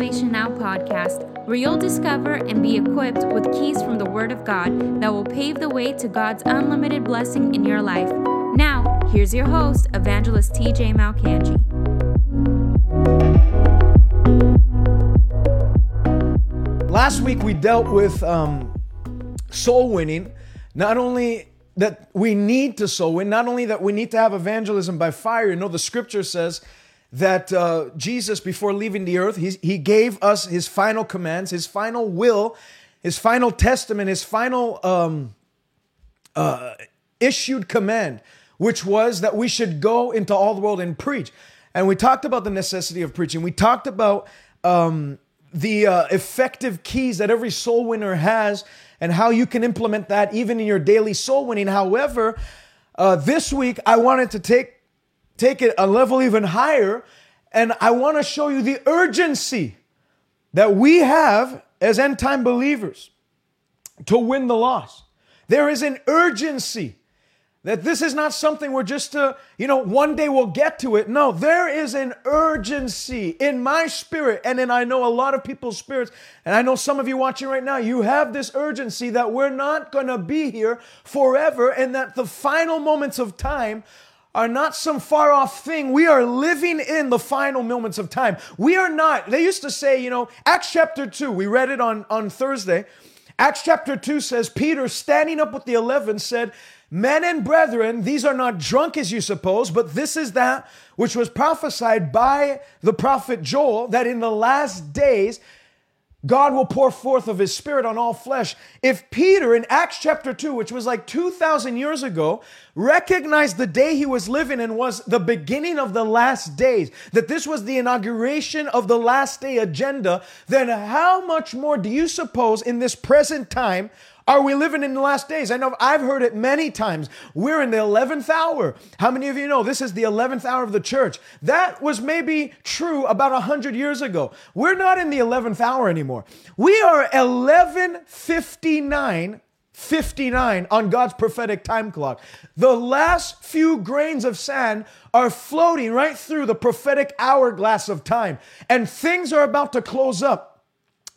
Salvation Now podcast, where you'll discover and be equipped with keys from the Word of God that will pave the way to God's unlimited blessing in your life. Now, here's your host, Evangelist TJ Malcangi. Last week we dealt with um, soul winning. Not only that we need to soul win, not only that we need to have evangelism by fire. You know, the scripture says that uh, Jesus, before leaving the earth, he, he gave us his final commands, his final will, his final testament, his final um, uh, issued command, which was that we should go into all the world and preach. And we talked about the necessity of preaching. We talked about um, the uh, effective keys that every soul winner has and how you can implement that even in your daily soul winning. However, uh, this week I wanted to take take it a level even higher, and I want to show you the urgency that we have as end time believers to win the loss. There is an urgency that this is not something we're just to, you know, one day we'll get to it. No, there is an urgency in my spirit, and in I know a lot of people's spirits, and I know some of you watching right now, you have this urgency that we're not gonna be here forever, and that the final moments of time are not some far off thing. We are living in the final moments of time. We are not, they used to say, you know, Acts chapter 2, we read it on, on Thursday. Acts chapter 2 says, Peter, standing up with the eleven, said, Men and brethren, these are not drunk as you suppose, but this is that which was prophesied by the prophet Joel that in the last days God will pour forth of his spirit on all flesh. If Peter in Acts chapter 2, which was like 2,000 years ago, recognized the day he was living in was the beginning of the last days, that this was the inauguration of the last day agenda, then how much more do you suppose in this present time are we living in the last days? I know I've heard it many times. We're in the 11th hour. How many of you know this is the 11th hour of the church? That was maybe true about 100 years ago. We're not in the 11th hour anymore. We are 1159 59 on God's prophetic time clock. The last few grains of sand are floating right through the prophetic hourglass of time, and things are about to close up.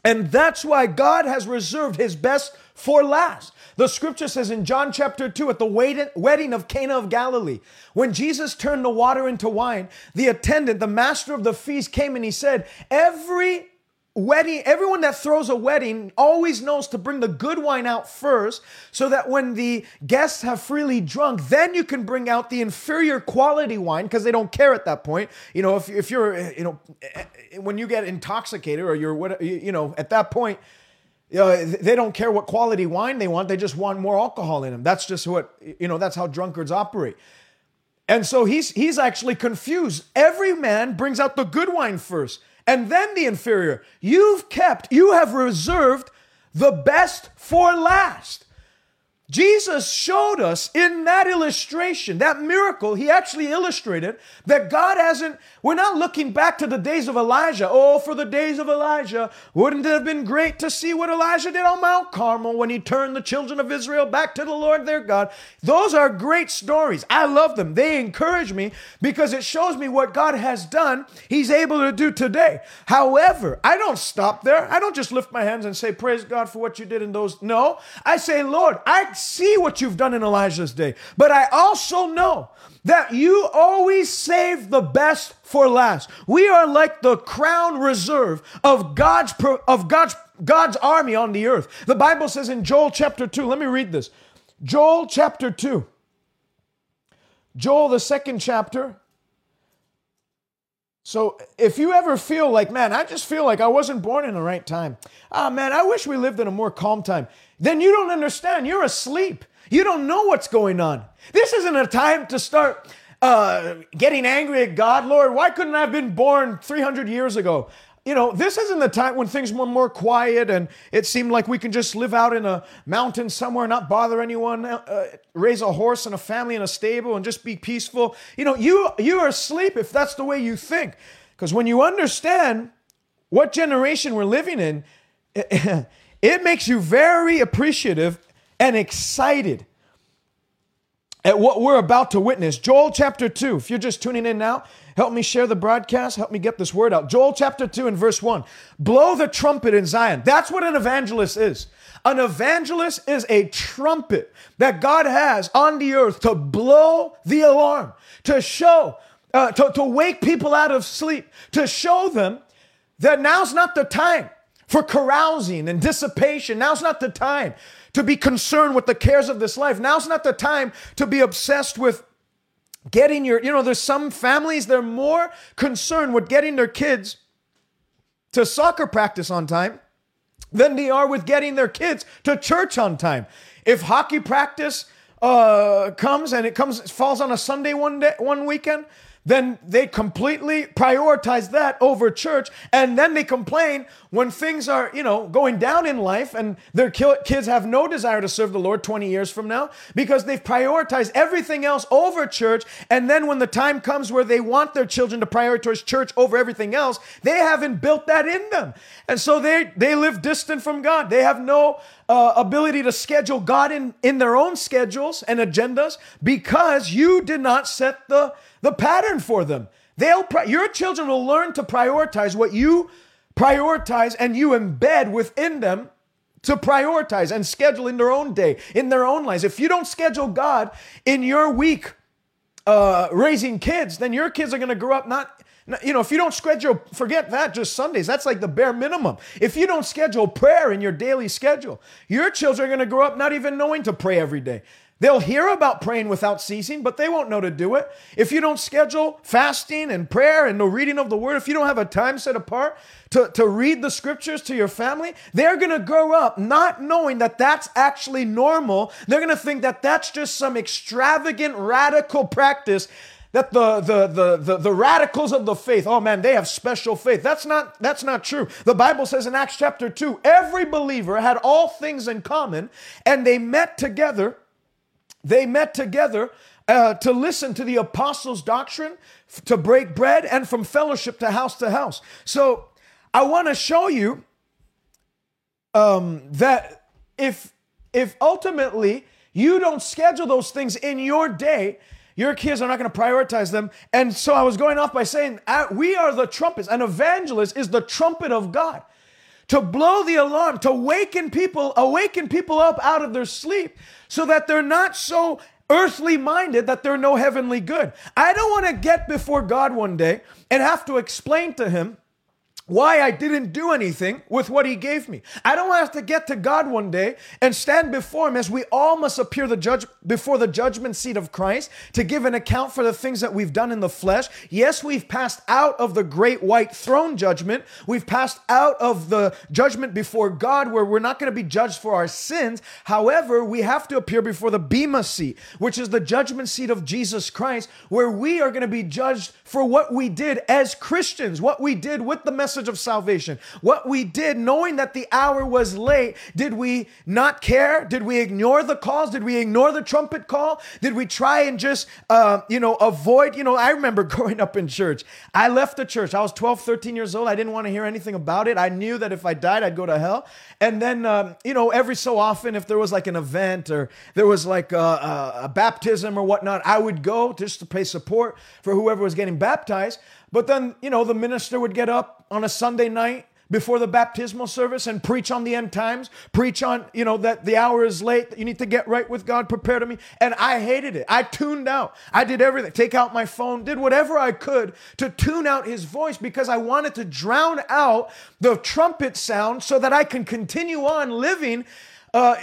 And that's why God has reserved his best for last. The scripture says in John chapter 2 at the wedding of Cana of Galilee, when Jesus turned the water into wine, the attendant, the master of the feast came and he said, Every wedding, everyone that throws a wedding always knows to bring the good wine out first so that when the guests have freely drunk, then you can bring out the inferior quality wine because they don't care at that point. You know, if, if you're, you know, eh, eh, when you get intoxicated or you're, what you know, at that point, you know, they don't care what quality wine they want. They just want more alcohol in them. That's just what, you know, that's how drunkards operate. And so he's he's actually confused. Every man brings out the good wine first and then the inferior. You've kept, you have reserved the best for last. Jesus showed us in that illustration, that miracle, he actually illustrated that God hasn't, we're not looking back to the days of Elijah. Oh, for the days of Elijah. Wouldn't it have been great to see what Elijah did on Mount Carmel when he turned the children of Israel back to the Lord their God? Those are great stories. I love them. They encourage me because it shows me what God has done, he's able to do today. However, I don't stop there. I don't just lift my hands and say, Praise God for what you did in those. No, I say, Lord, I see what you've done in Elijah's day, but I also know that you always save the best for last. We are like the crown reserve of God's of God's God's army on the earth. The Bible says in Joel chapter 2, let me read this. Joel chapter 2. Joel the second chapter. So if you ever feel like, man, I just feel like I wasn't born in the right time. Ah, man, I wish we lived in a more calm time then you don't understand. You're asleep. You don't know what's going on. This isn't a time to start uh, getting angry at God. Lord, why couldn't I have been born 300 years ago? You know, this isn't the time when things were more quiet and it seemed like we can just live out in a mountain somewhere, not bother anyone, uh, raise a horse and a family in a stable and just be peaceful. You know, you you are asleep if that's the way you think. Because when you understand what generation we're living in, It makes you very appreciative and excited at what we're about to witness. Joel chapter 2, if you're just tuning in now, Help me share the broadcast. Help me get this word out. Joel chapter 2 and verse 1. Blow the trumpet in Zion. That's what an evangelist is. An evangelist is a trumpet that God has on the earth to blow the alarm, to show, uh, to, to wake people out of sleep, to show them that now's not the time for carousing and dissipation. Now's not the time to be concerned with the cares of this life. Now's not the time to be obsessed with getting your, you know, there's some families, they're more concerned with getting their kids to soccer practice on time than they are with getting their kids to church on time. If hockey practice uh, comes and it comes falls on a Sunday one day one weekend, then they completely prioritize that over church and then they complain when things are you know going down in life and their kids have no desire to serve the lord 20 years from now because they've prioritized everything else over church and then when the time comes where they want their children to prioritize church over everything else they haven't built that in them. And so they they live distant from god. They have no uh, ability to schedule god in in their own schedules and agendas because you did not set the the pattern for them. They'll your children will learn to prioritize what you prioritize and you embed within them to prioritize and schedule in their own day, in their own lives. If you don't schedule God in your week uh, raising kids, then your kids are going to grow up not you know, if you don't schedule, forget that, just Sundays, that's like the bare minimum. If you don't schedule prayer in your daily schedule, your children are going to grow up not even knowing to pray every day. They'll hear about praying without ceasing, but they won't know to do it. If you don't schedule fasting and prayer and the reading of the word, if you don't have a time set apart to, to read the scriptures to your family, they're going to grow up not knowing that that's actually normal. They're going to think that that's just some extravagant, radical practice that the, the, the, the, the radicals of the faith, oh man, they have special faith. That's not, that's not true. The Bible says in Acts chapter 2, every believer had all things in common and they met together they met together uh, to listen to the apostles' doctrine, f- to break bread, and from fellowship to house to house. So I want to show you um, that if if ultimately you don't schedule those things in your day, your kids are not going to prioritize them. And so I was going off by saying, uh, we are the trumpets. An evangelist is the trumpet of God to blow the alarm, to waken people, awaken people up out of their sleep so that they're not so earthly minded that they're no heavenly good. I don't want to get before God one day and have to explain to him why I didn't do anything with what he gave me. I don't have to get to God one day and stand before him as we all must appear the judge before the judgment seat of Christ to give an account for the things that we've done in the flesh. Yes, we've passed out of the great white throne judgment. We've passed out of the judgment before God where we're not going to be judged for our sins. However, we have to appear before the Bema seat, which is the judgment seat of Jesus Christ, where we are going to be judged for what we did as Christians, what we did with the message message of salvation. What we did, knowing that the hour was late, did we not care? Did we ignore the calls? Did we ignore the trumpet call? Did we try and just, uh, you know, avoid? You know, I remember growing up in church. I left the church. I was 12, 13 years old. I didn't want to hear anything about it. I knew that if I died, I'd go to hell. And then, um, you know, every so often, if there was like an event or there was like a, a, a baptism or whatnot, I would go just to pay support for whoever was getting baptized. But then, you know, the minister would get up on a Sunday night before the baptismal service and preach on the end times, preach on, you know, that the hour is late, that you need to get right with God, prepare to me. And I hated it. I tuned out. I did everything, take out my phone, did whatever I could to tune out his voice because I wanted to drown out the trumpet sound so that I can continue on living uh,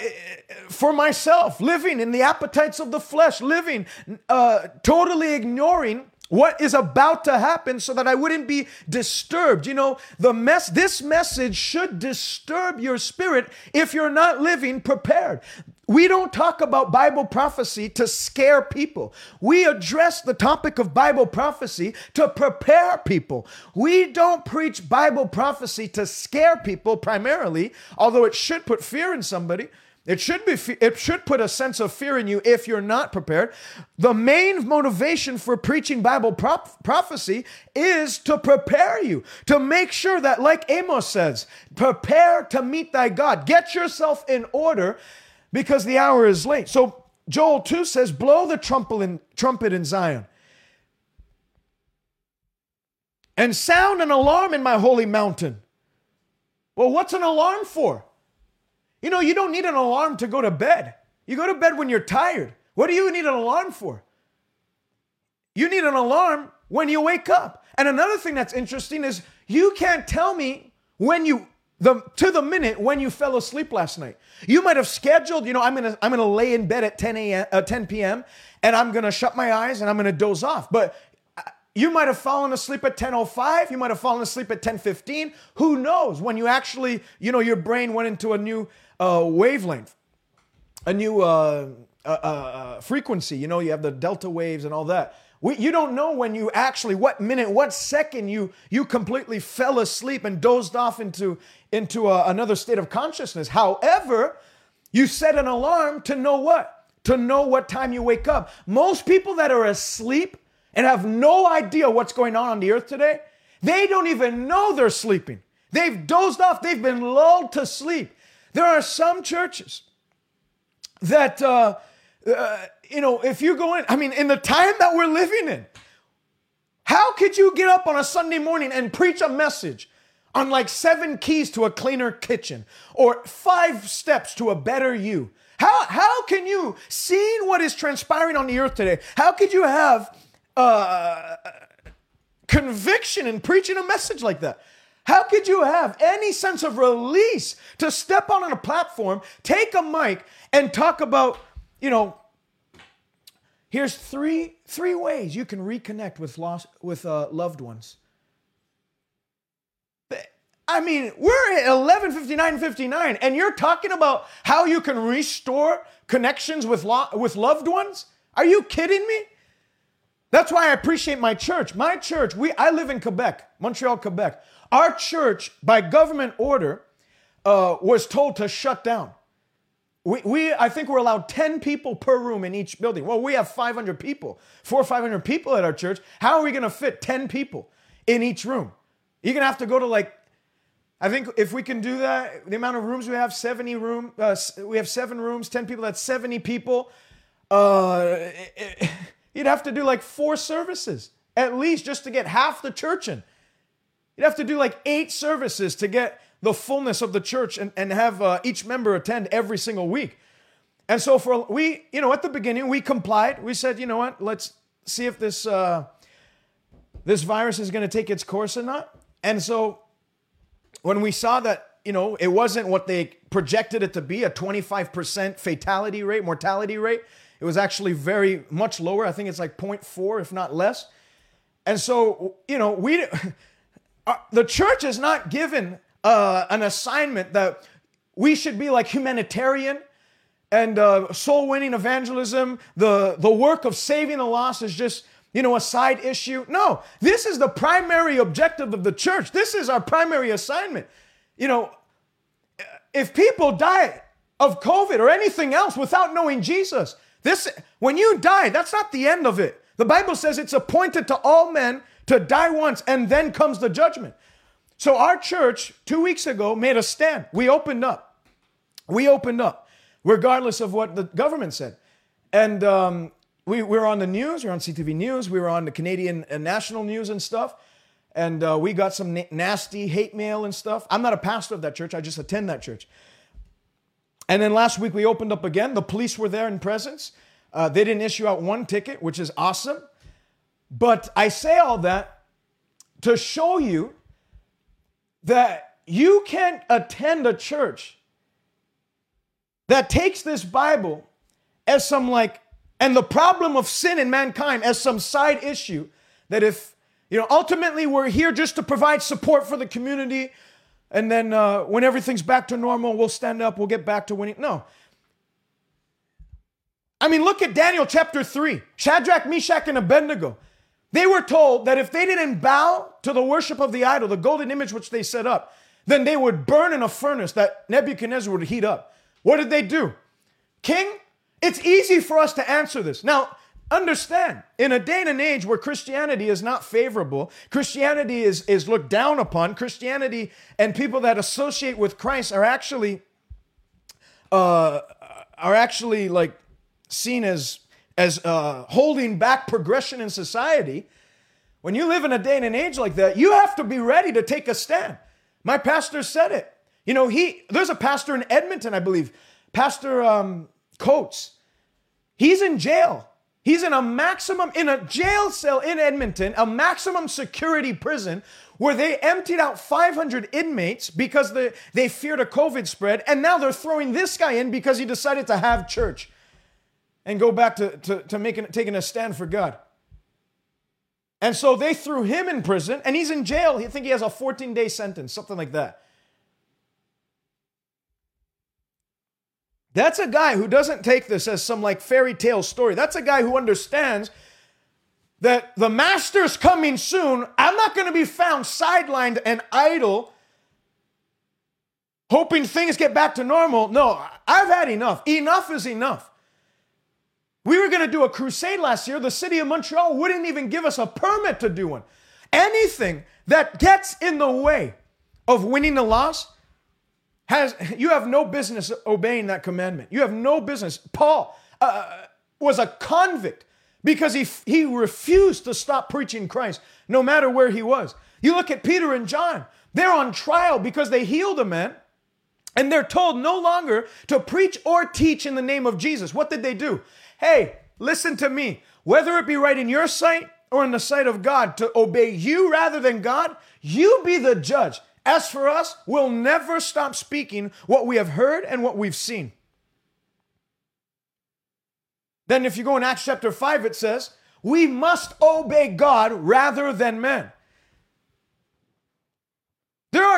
for myself, living in the appetites of the flesh, living uh, totally ignoring what is about to happen so that I wouldn't be disturbed. You know, the mess this message should disturb your spirit if you're not living prepared. We don't talk about Bible prophecy to scare people. We address the topic of Bible prophecy to prepare people. We don't preach Bible prophecy to scare people primarily, although it should put fear in somebody. It should be it should put a sense of fear in you if you're not prepared. The main motivation for preaching Bible prop- prophecy is to prepare you, to make sure that like Amos says, prepare to meet thy God. Get yourself in order because the hour is late. So Joel 2 says, blow the trumpet in, trumpet in Zion. and sound an alarm in my holy mountain. Well, what's an alarm for? You know, you don't need an alarm to go to bed. You go to bed when you're tired. What do you need an alarm for? You need an alarm when you wake up. And another thing that's interesting is you can't tell me when you the to the minute when you fell asleep last night. You might have scheduled, you know, I'm gonna I'm gonna lay in bed at 10 a.m. Uh, 10 p.m. and I'm gonna shut my eyes and I'm gonna doze off. But uh, you might have fallen asleep at 10:05. You might have fallen asleep at 10:15. Who knows when you actually, you know, your brain went into a new uh, wavelength, a new uh, uh, uh frequency. You know, you have the delta waves and all that. We, you don't know when you actually, what minute, what second you you completely fell asleep and dozed off into into a, another state of consciousness. However, you set an alarm to know what? To know what time you wake up. Most people that are asleep and have no idea what's going on on the earth today, they don't even know they're sleeping. They've dozed off. They've been lulled to sleep. There are some churches that. Uh, uh, you know, if you go in, I mean, in the time that we're living in, how could you get up on a Sunday morning and preach a message on like seven keys to a cleaner kitchen or five steps to a better you? How, how can you, seeing what is transpiring on the earth today, how could you have uh, conviction in preaching a message like that? How could you have any sense of release to step on a platform, take a mic, and talk about, you know, Here's three, three ways you can reconnect with lost, with uh, loved ones. I mean, we're at 11, 59, 59, and you're talking about how you can restore connections with, lo- with loved ones? Are you kidding me? That's why I appreciate my church. My church, we I live in Quebec, Montreal, Quebec. Our church, by government order, uh, was told to shut down. We, we, I think we're allowed 10 people per room in each building. Well, we have 500 people, four or 500 people at our church. How are we going to fit 10 people in each room? You're going to have to go to like, I think if we can do that, the amount of rooms we have, 70 room, uh, we have seven rooms, 10 people, that's 70 people. Uh, you'd have to do like four services at least just to get half the church in. You'd have to do like eight services to get the fullness of the church and, and have uh, each member attend every single week. And so for we, you know, at the beginning we complied. We said, you know what, let's see if this uh, this virus is going to take its course or not. And so when we saw that, you know, it wasn't what they projected it to be, a 25% fatality rate, mortality rate. It was actually very much lower. I think it's like 0.4, if not less. And so, you know, we the church is not given uh, an assignment that we should be like humanitarian and uh, soul winning evangelism. The, the work of saving the lost is just, you know, a side issue. No, this is the primary objective of the church. This is our primary assignment. You know, if people die of COVID or anything else without knowing Jesus, this when you die, that's not the end of it. The Bible says it's appointed to all men to die once and then comes the judgment. So our church, two weeks ago, made a stand. We opened up. We opened up, regardless of what the government said. And um, we, we were on the news, we were on CTV News, we were on the Canadian uh, national news and stuff. And uh, we got some na- nasty hate mail and stuff. I'm not a pastor of that church, I just attend that church. And then last week we opened up again. The police were there in presence. Uh, they didn't issue out one ticket, which is awesome. But I say all that to show you that you can't attend a church that takes this Bible as some like, and the problem of sin in mankind as some side issue that if, you know, ultimately we're here just to provide support for the community. And then uh, when everything's back to normal, we'll stand up, we'll get back to winning. No. I mean, look at Daniel chapter 3 Shadrach, Meshach, and Abednego. They were told that if they didn't bow to the worship of the idol, the golden image which they set up, then they would burn in a furnace that Nebuchadnezzar would heat up. What did they do? King, it's easy for us to answer this. Now, understand, in a day and an age where Christianity is not favorable, Christianity is, is looked down upon, Christianity and people that associate with Christ are actually uh, are actually like seen as as uh, holding back progression in society, When you live in a day and an age like that, you have to be ready to take a stand. My pastor said it. You know, he there's a pastor in Edmonton, I believe, Pastor um, Coates. He's in jail. He's in a maximum in a jail cell in Edmonton, a maximum security prison where they emptied out 500 inmates because they, they feared a COVID spread, and now they're throwing this guy in because he decided to have church and go back to, to, to making, taking a stand for God. And so they threw him in prison, and he's in jail. I think he has a 14 day sentence, something like that. That's a guy who doesn't take this as some like fairy tale story. That's a guy who understands that the master's coming soon. I'm not going to be found sidelined and idle, hoping things get back to normal. No, I've had enough. Enough is enough. We were going to do a crusade last year. The city of Montreal wouldn't even give us a permit to do one. Anything that gets in the way of winning the loss has you have no business obeying that commandment. You have no business. Paul uh, was a convict because he, he refused to stop preaching Christ no matter where he was. You look at Peter and John, they're on trial because they healed a man and they're told no longer to preach or teach in the name of Jesus. What did they do? Hey, listen to me. Whether it be right in your sight or in the sight of God to obey you rather than God, you be the judge. As for us, we'll never stop speaking what we have heard and what we've seen. Then, if you go in Acts chapter 5, it says, We must obey God rather than men.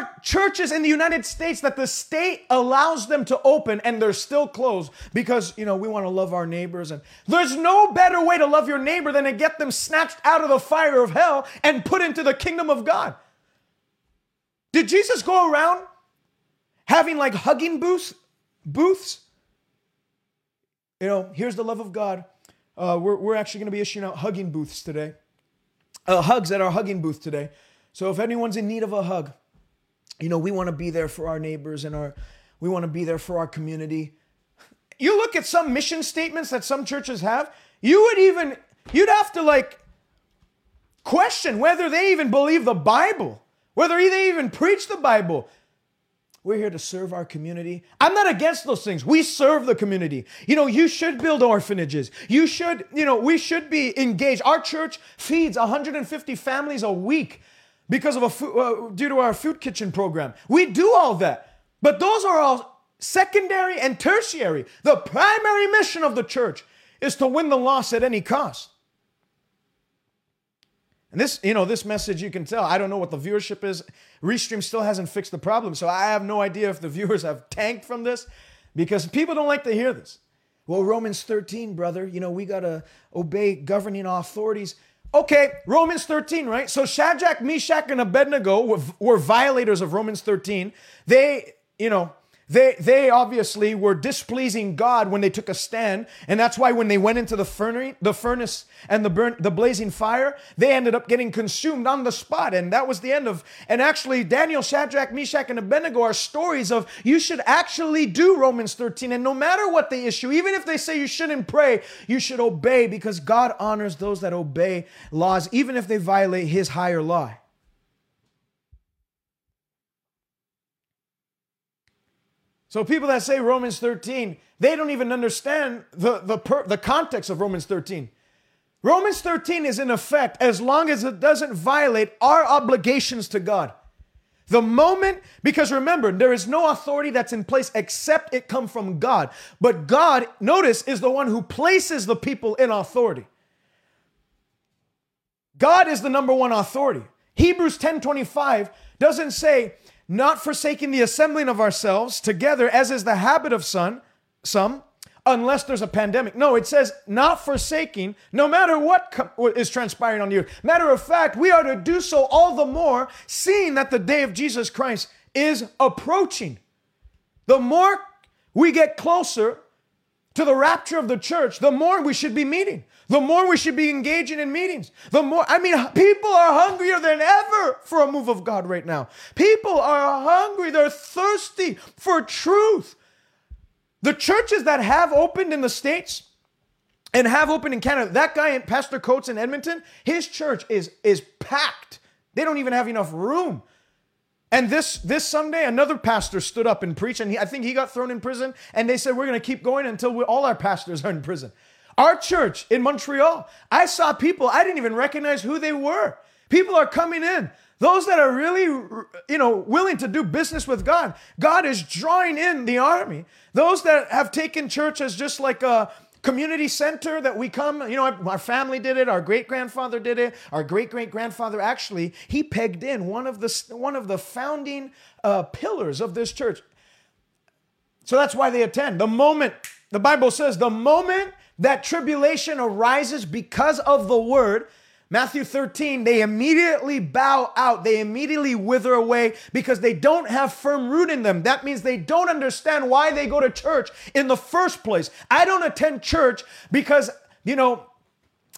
Are churches in the United States that the state allows them to open and they're still closed because, you know, we want to love our neighbors. And there's no better way to love your neighbor than to get them snatched out of the fire of hell and put into the kingdom of God. Did Jesus go around having like hugging booths? Booths? You know, here's the love of God. Uh, we're, we're actually going to be issuing out hugging booths today. Uh, hugs at our hugging booth today. So if anyone's in need of a hug, you know, we want to be there for our neighbors and our, we want to be there for our community. You look at some mission statements that some churches have, you would even, you'd have to like question whether they even believe the Bible, whether they even preach the Bible. We're here to serve our community. I'm not against those things. We serve the community. You know, you should build orphanages. You should, you know, we should be engaged. Our church feeds 150 families a week because of a food, uh, due to our food kitchen program. We do all that. But those are all secondary and tertiary. The primary mission of the church is to win the loss at any cost. And this, you know, this message you can tell. I don't know what the viewership is. Restream still hasn't fixed the problem. So I have no idea if the viewers have tanked from this because people don't like to hear this. Well, Romans 13, brother, you know, we got to obey governing authorities. Okay, Romans 13, right? So Shadrach, Meshach, and Abednego were, were violators of Romans 13. They, you know, they, they obviously were displeasing God when they took a stand. And that's why when they went into the, furnace, the furnace and the, burn, the blazing fire, they ended up getting consumed on the spot. And that was the end of. And actually, Daniel, Shadrach, Meshach, and Abednego are stories of you should actually do Romans 13. And no matter what the issue, even if they say you shouldn't pray, you should obey because God honors those that obey laws, even if they violate his higher law. So people that say Romans 13, they don't even understand the, the, per, the context of Romans 13. Romans 13 is in effect as long as it doesn't violate our obligations to God. The moment, because remember, there is no authority that's in place except it come from God. But God, notice, is the one who places the people in authority. God is the number one authority. Hebrews 10:25 doesn't say not forsaking the assembling of ourselves together, as is the habit of some, some, unless there's a pandemic. No, it says not forsaking, no matter what is transpiring on the earth. Matter of fact, we are to do so all the more, seeing that the day of Jesus Christ is approaching. The more we get closer to the rapture of the church, the more we should be meeting the more we should be engaging in meetings. The more, I mean, people are hungrier than ever for a move of God right now. People are hungry, they're thirsty for truth. The churches that have opened in the States, and have opened in Canada. That guy, Pastor Coates in Edmonton, his church is is packed. They don't even have enough room. And this this Sunday, another pastor stood up and preached, and he, I think he got thrown in prison. And they said we're going to keep going until we, all our pastors are in prison. Our church in Montreal, I saw people I didn't even recognize who they were. People are coming in. Those that are really, you know, willing to do business with God, God is drawing in the army. Those that have taken church as just like a, community center that we come, you know, our family did it, our great grandfather did it, our great great grandfather actually, he pegged in one of the one of the founding uh, pillars of this church. So that's why they attend. The moment the Bible says, the moment that tribulation arises because of the word, Matthew 13, they immediately bow out. They immediately wither away because they don't have firm root in them. That means they don't understand why they go to church in the first place. I don't attend church because, you know,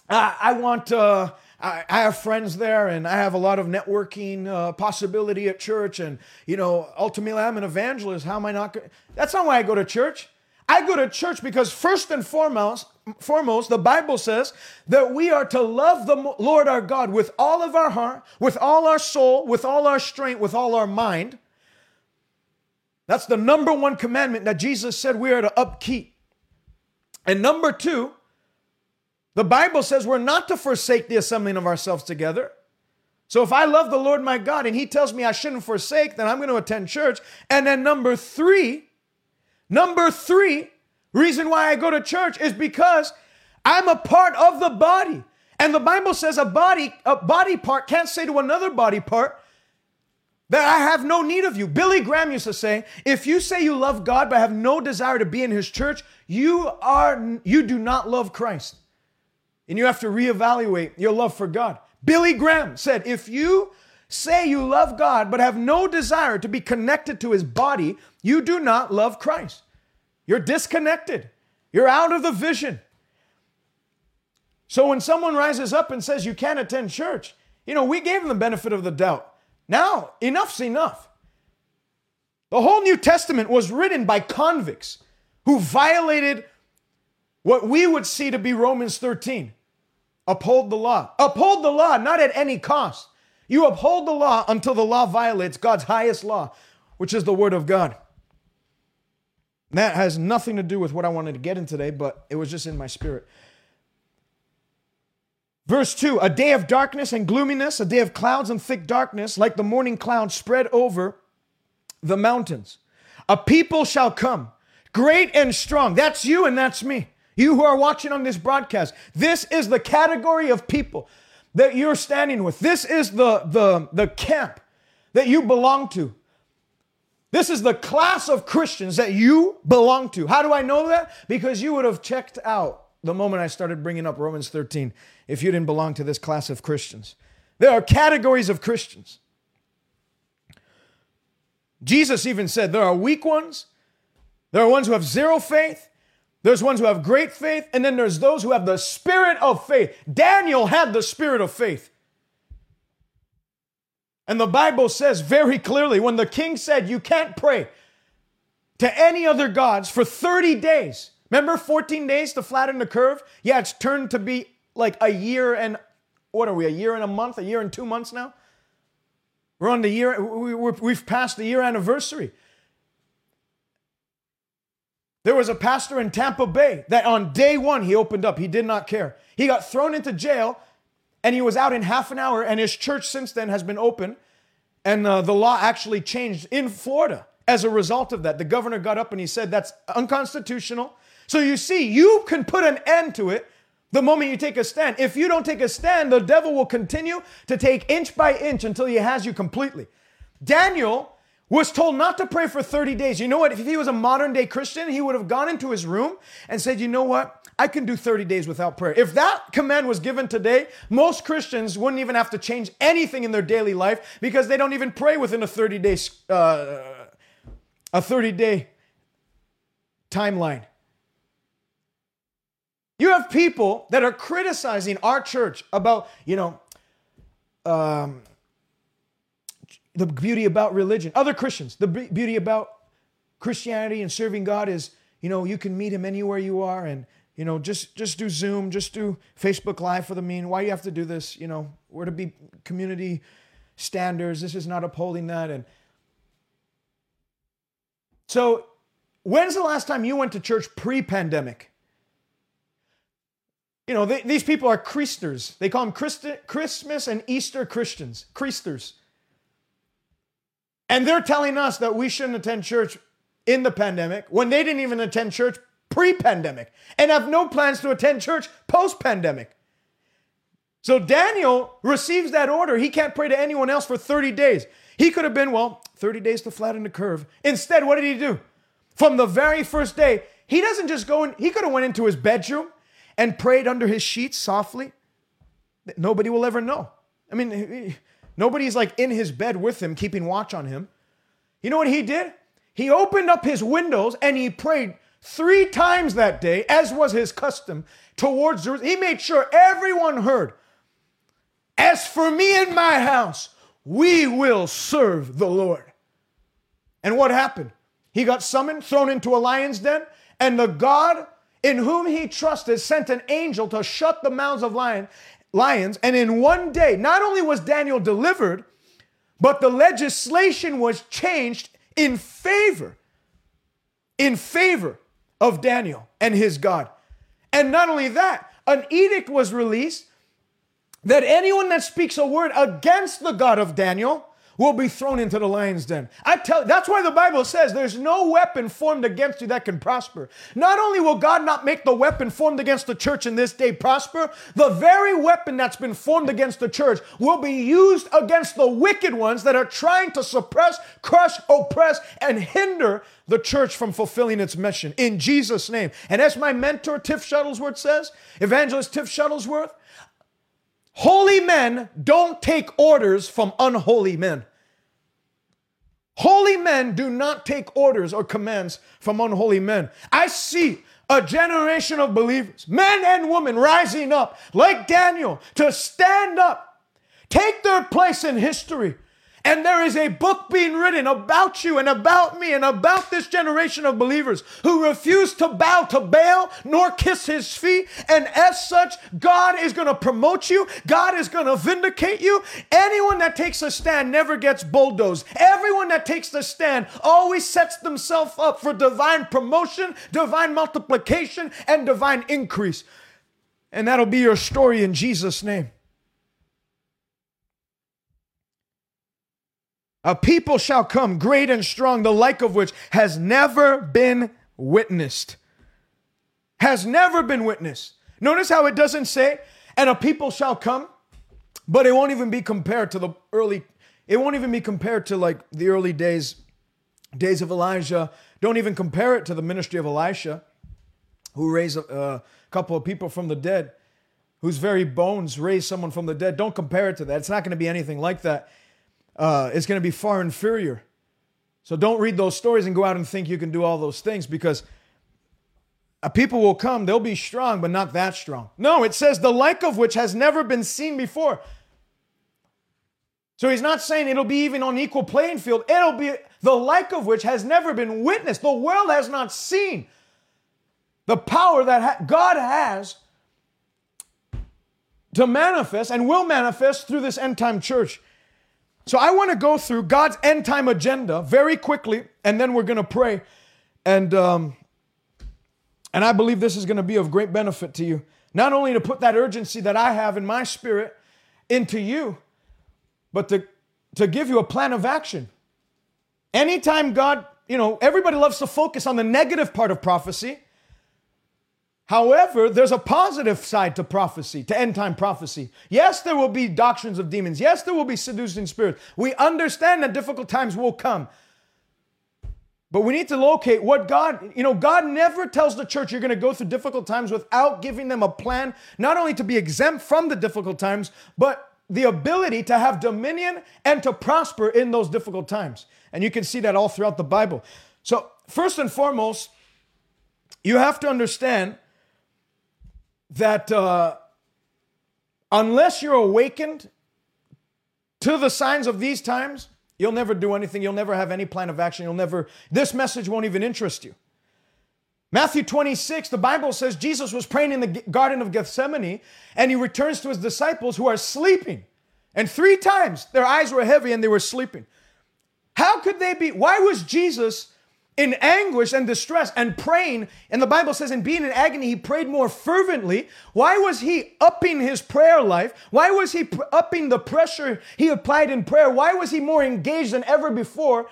I, I want, uh, I, have friends there and I have a lot of networking uh, possibility at church. And, you know, ultimately I'm an evangelist. How am I not? Go- That's not why I go to church. I go to church because first and foremost, foremost, the Bible says that we are to love the Lord our God with all of our heart, with all our soul, with all our strength, with all our mind. That's the number one commandment that Jesus said we are to upkeep. And number two, the Bible says we're not to forsake the assembling of ourselves together. So if I love the Lord my God and he tells me I shouldn't forsake, then I'm going to attend church. And then number three, number three, Reason why I go to church is because I'm a part of the body. And the Bible says a body, a body part can't say to another body part that I have no need of you. Billy Graham used to say, if you say you love God but have no desire to be in his church, you are you do not love Christ. And you have to reevaluate your love for God. Billy Graham said, if you say you love God but have no desire to be connected to his body, you do not love Christ. You're disconnected. You're out of the vision. So when someone rises up and says you can't attend church, you know, we gave them the benefit of the doubt. Now, enough's enough. The whole New Testament was written by convicts who violated what we would see to be Romans 13. Uphold the law. Uphold the law, not at any cost. You uphold the law until the law violates God's highest law, which is the Word of God. That has nothing to do with what I wanted to get in today, but it was just in my spirit. Verse 2 A day of darkness and gloominess, a day of clouds and thick darkness, like the morning cloud spread over the mountains. A people shall come, great and strong. That's you and that's me. You who are watching on this broadcast. This is the category of people that you're standing with. This is the, the, the camp that you belong to. This is the class of Christians that you belong to. How do I know that? Because you would have checked out the moment I started bringing up Romans 13 if you didn't belong to this class of Christians. There are categories of Christians. Jesus even said there are weak ones, there are ones who have zero faith, there's ones who have great faith, and then there's those who have the spirit of faith. Daniel had the spirit of faith. And the Bible says very clearly when the king said, You can't pray to any other gods for 30 days. Remember 14 days to flatten the curve? Yeah, it's turned to be like a year and what are we, a year and a month, a year and two months now? We're on the year, we, have passed the year anniversary. There was a pastor in Tampa Bay that on day one he opened up. He did not care. He got thrown into jail and he was out in half an hour, and his church since then has been open. And uh, the law actually changed in Florida as a result of that. The governor got up and he said that's unconstitutional. So you see, you can put an end to it the moment you take a stand. If you don't take a stand, the devil will continue to take inch by inch until he has you completely. Daniel was told not to pray for 30 days. You know what? If he was a modern day Christian, he would have gone into his room and said, You know what? I can do 30 days without prayer. If that command was given today, most Christians wouldn't even have to change anything in their daily life because they don't even pray within a 30 day, uh, a 30 day timeline. You have people that are criticizing our church about, you know, um, the beauty about religion. Other Christians, the beauty about Christianity and serving God is, you know, you can meet Him anywhere you are, and you know, just just do Zoom, just do Facebook Live for the mean. Why do you have to do this? You know, we're to be community standards. This is not upholding that. And so, when's the last time you went to church pre-pandemic? You know, they, these people are Christers. They call them Christmas and Easter Christians, Christers. And they're telling us that we shouldn't attend church in the pandemic when they didn't even attend church pre pandemic and have no plans to attend church post pandemic. So Daniel receives that order. He can't pray to anyone else for 30 days. He could have been, well, 30 days to flatten the curve. Instead, what did he do? From the very first day, he doesn't just go in, he could have went into his bedroom and prayed under his sheets softly. Nobody will ever know. I mean, nobody's like in his bed with him, keeping watch on him. You know what he did? He opened up his windows and he prayed three times that day, as was his custom, towards Jerusalem. He made sure everyone heard. As for me and my house, we will serve the Lord. And what happened? He got summoned, thrown into a lion's den, and the God in whom he trusted sent an angel to shut the mouths of lion, lions. And in one day, not only was Daniel delivered, but the legislation was changed in favor, in favor of Daniel and his God. And not only that, an edict was released that anyone that speaks a word against the God of Daniel will be thrown into the lion's den. I tell you, that's why the Bible says there's no weapon formed against you that can prosper. Not only will God not make the weapon formed against the church in this day prosper, the very weapon that's been formed against the church will be used against the wicked ones that are trying to suppress, crush, oppress, and hinder the church from fulfilling its mission in Jesus' name. And as my mentor Tiff Shuttlesworth says, evangelist Tiff Shuttlesworth, Holy men don't take orders from unholy men. Holy men do not take orders or commands from unholy men. I see a generation of believers, men and women, rising up like Daniel to stand up, take their place in history, and there is a book being written about you and about me and about this generation of believers who refuse to bow to Baal nor kiss his feet. And as such, God is going to promote you. God is going to vindicate you. Anyone that takes a stand never gets bulldozed. Everyone that takes the stand always sets themselves up for divine promotion, divine multiplication, and divine increase. And that'll be your story in Jesus' name. A people shall come, great and strong, the like of which has never been witnessed. Has never been witnessed. Notice how it doesn't say, and a people shall come, but it won't even be compared to the early, it won't even be compared to like the early days, days of Elijah. Don't even compare it to the ministry of Elisha, who raised a, a couple of people from the dead, whose very bones raised someone from the dead. Don't compare it to that. It's not going to be anything like that uh, is going to be far inferior. So don't read those stories and go out and think you can do all those things because a people will come, they'll be strong, but not that strong. No, it says the like of which has never been seen before. So he's not saying it'll be even on equal playing field. It'll be the like of which has never been witnessed. The world has not seen the power that ha- God has to manifest and will manifest through this end time church. So I want to go through God's end time agenda very quickly, and then we're going to pray. And um, and I believe this is going to be of great benefit to you. Not only to put that urgency that I have in my spirit into you, but to, to give you a plan of action. Anytime God, you know, everybody loves to focus on the negative part of prophecy. However, there's a positive side to prophecy, to end time prophecy. Yes, there will be doctrines of demons. Yes, there will be seducing spirits. We understand that difficult times will come. But we need to locate what God, you know, God never tells the church you're going to go through difficult times without giving them a plan, not only to be exempt from the difficult times, but the ability to have dominion and to prosper in those difficult times. And you can see that all throughout the Bible. So, first and foremost, you have to understand that uh, unless you're awakened to the signs of these times, you'll never do anything. You'll never have any plan of action. You'll never, this message won't even interest you. Matthew 26, the Bible says Jesus was praying in the Garden of Gethsemane and he returns to his disciples who are sleeping. And three times their eyes were heavy and they were sleeping. How could they be? Why was Jesus in anguish and distress and praying? And the Bible says, in being in agony, he prayed more fervently. Why was he upping his prayer life? Why was he upping the pressure he applied in prayer? Why was he more engaged than ever before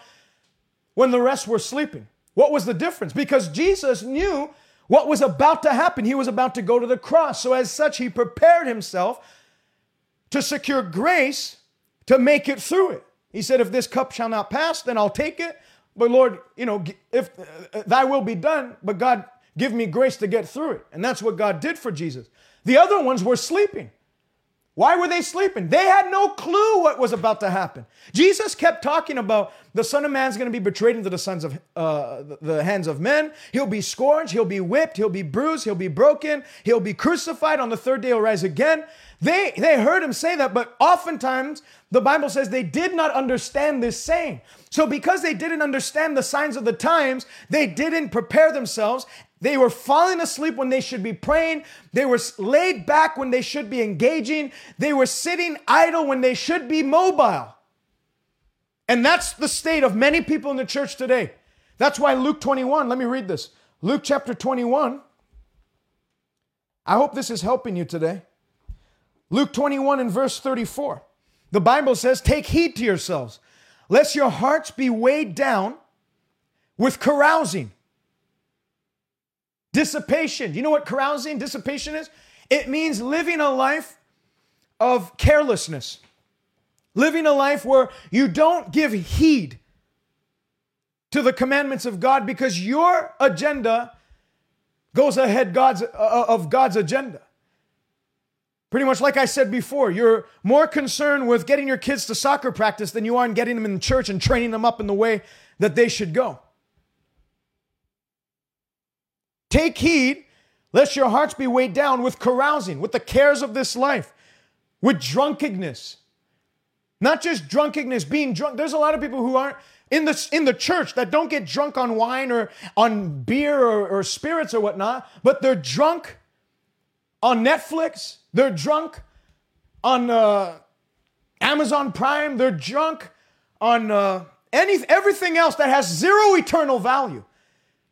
when the rest were sleeping? What was the difference? Because Jesus knew what was about to happen. He was about to go to the cross. So, as such, he prepared himself to secure grace to make it through it. He said, If this cup shall not pass, then I'll take it. But Lord, you know, if uh, thy will be done, but God, give me grace to get through it. And that's what God did for Jesus. The other ones were sleeping. Why were they sleeping? They had no clue what was about to happen. Jesus kept talking about the Son of Man's going to be betrayed into the sons of uh, the hands of men. He'll be scourged. He'll be whipped. He'll be bruised. He'll be broken. He'll be crucified. On the third day, he'll rise again. They they heard him say that, but oftentimes the Bible says they did not understand this saying. So because they didn't understand the signs of the times, they didn't prepare themselves they were falling asleep when they should be praying. They were laid back when they should be engaging. They were sitting idle when they should be mobile. And that's the state of many people in the church today. That's why Luke 21, let me read this. Luke chapter 21. I hope this is helping you today. Luke 21 and verse 34. The Bible says, Take heed to yourselves, lest your hearts be weighed down with carousing Dissipation. Do you know what carousing, dissipation is? It means living a life of carelessness, living a life where you don't give heed to the commandments of God because your agenda goes ahead God's, uh, uh, of God's agenda. Pretty much like I said before, you're more concerned with getting your kids to soccer practice than you are in getting them in church and training them up in the way that they should go. Take heed lest your hearts be weighed down with carousing, with the cares of this life, with drunkenness. Not just drunkenness, being drunk. There's a lot of people who aren't in the, in the church that don't get drunk on wine or on beer or, or spirits or whatnot, but they're drunk on Netflix. They're drunk on uh, Amazon Prime. They're drunk on uh, any, everything else that has zero eternal value.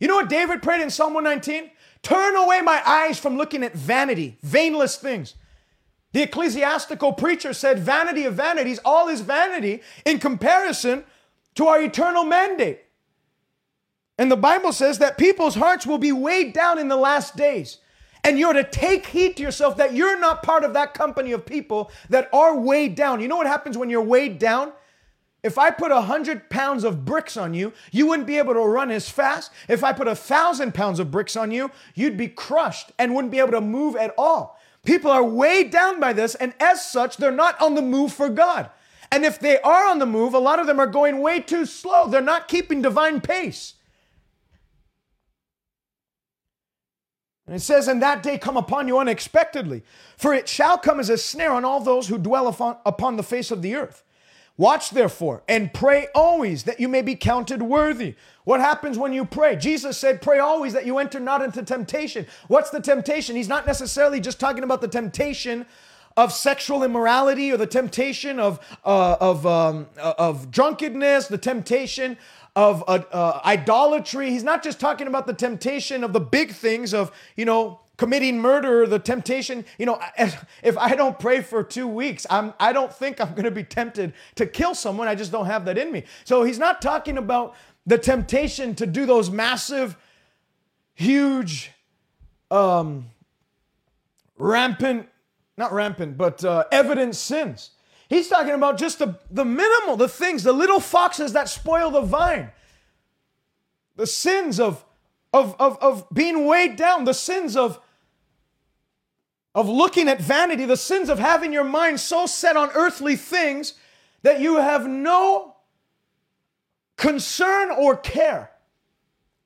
You know what David prayed in Psalm 119? Turn away my eyes from looking at vanity, vainless things. The ecclesiastical preacher said, Vanity of vanities, all is vanity in comparison to our eternal mandate. And the Bible says that people's hearts will be weighed down in the last days. And you're to take heed to yourself that you're not part of that company of people that are weighed down. You know what happens when you're weighed down? If I put a hundred pounds of bricks on you, you wouldn't be able to run as fast. If I put a thousand pounds of bricks on you, you'd be crushed and wouldn't be able to move at all. People are weighed down by this, and as such, they're not on the move for God. And if they are on the move, a lot of them are going way too slow. They're not keeping divine pace. And it says, And that day come upon you unexpectedly, for it shall come as a snare on all those who dwell upon, upon the face of the earth. Watch therefore and pray always that you may be counted worthy. What happens when you pray? Jesus said, Pray always that you enter not into temptation. What's the temptation? He's not necessarily just talking about the temptation of sexual immorality or the temptation of, uh, of, um, uh, of drunkenness, the temptation of uh, uh, idolatry. He's not just talking about the temptation of the big things of, you know, committing murder, the temptation, you know, if I don't pray for two weeks, I'm, I don't think I'm going to be tempted to kill someone. I just don't have that in me. So he's not talking about the temptation to do those massive, huge, um, rampant, not rampant, but uh, evident sins. He's talking about just the, the minimal, the things, the little foxes that spoil the vine, the sins of, of, of, of being weighed down, the sins of of looking at vanity, the sins of having your mind so set on earthly things that you have no concern or care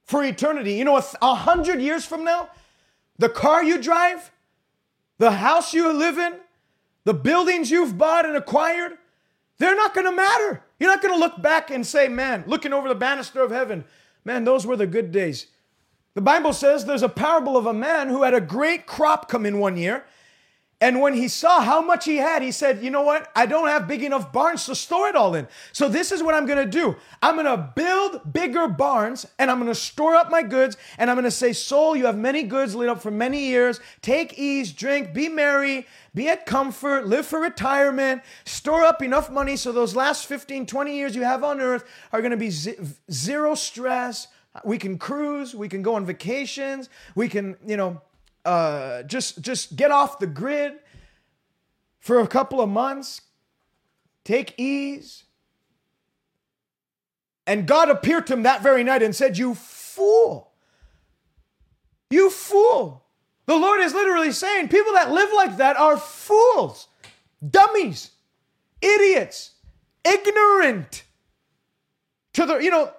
for eternity. You know, a, hundred years from now, the car you drive, the house you live in, the buildings you've bought and acquired, they're not to matter. You're not to look back and say, man, looking over the banister of heaven, man, those were the good days. The Bible says there's a parable of a man who had a great crop come in one year. And when he saw how much he had, he said, You know what? I don't have big enough barns to store it all in. So this is what I'm going to do I'm going to build bigger barns and I'm going to store up my goods. And I'm going to say, Soul, you have many goods laid up for many years. Take ease, drink, be merry, be at comfort, live for retirement, store up enough money so those last 15, 20 years you have on earth are going to be zero stress. We can cruise, we can go on vacations, we can, you know, uh, just just get off the grid for a couple of months, take ease. And God appeared to him that very night and said, You fool. You fool. The Lord is literally saying people that live like that are fools, dummies, idiots, ignorant. To the, you know,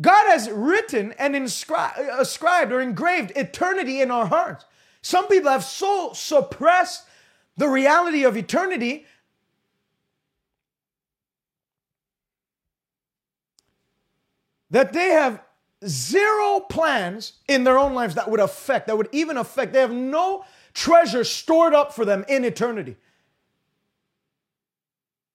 God has written and inscri- uh, ascribed or engraved eternity in our hearts. Some people have so suppressed the reality of eternity that they have zero plans in their own lives that would affect, that would even affect. They have no treasure stored up for them in eternity.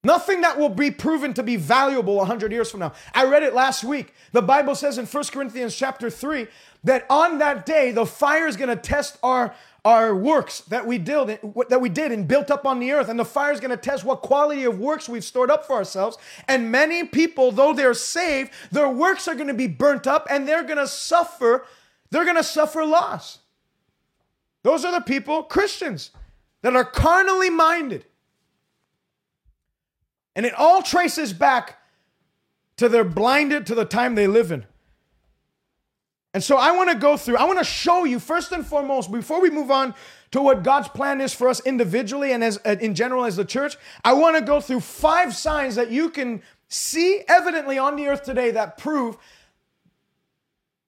Nothing that will be proven to be valuable 100 years from now. I read it last week. The Bible says in 1 Corinthians chapter 3 that on that day the fire is going to test our our works that we did that we did and built up on the earth and the fire is going to test what quality of works we've stored up for ourselves and many people though they're saved their works are going to be burnt up and they're going to suffer they're going to suffer loss those are the people christians that are carnally minded and it all traces back to their blinded to the time they live in. And so I want to go through, I want to show you first and foremost, before we move on to what God's plan is for us individually and as uh, in general as the church, I want to go through five signs that you can see evidently on the earth today that prove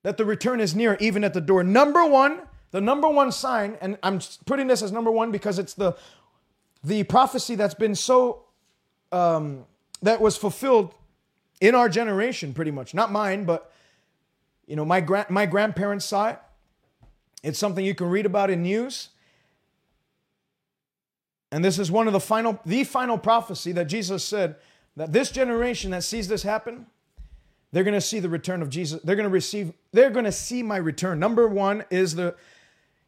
that the return is near, even at the door. Number one, the number one sign, and I'm putting this as number one because it's the the prophecy that's been so um, that was fulfilled in our generation, pretty much. Not mine, but you know, my grand my grandparents saw it. It's something you can read about in news. And this is one of the final, the final prophecy that Jesus said that this generation that sees this happen, they're going to see the return of Jesus. They're going to receive, they're going to see my return. Number one is the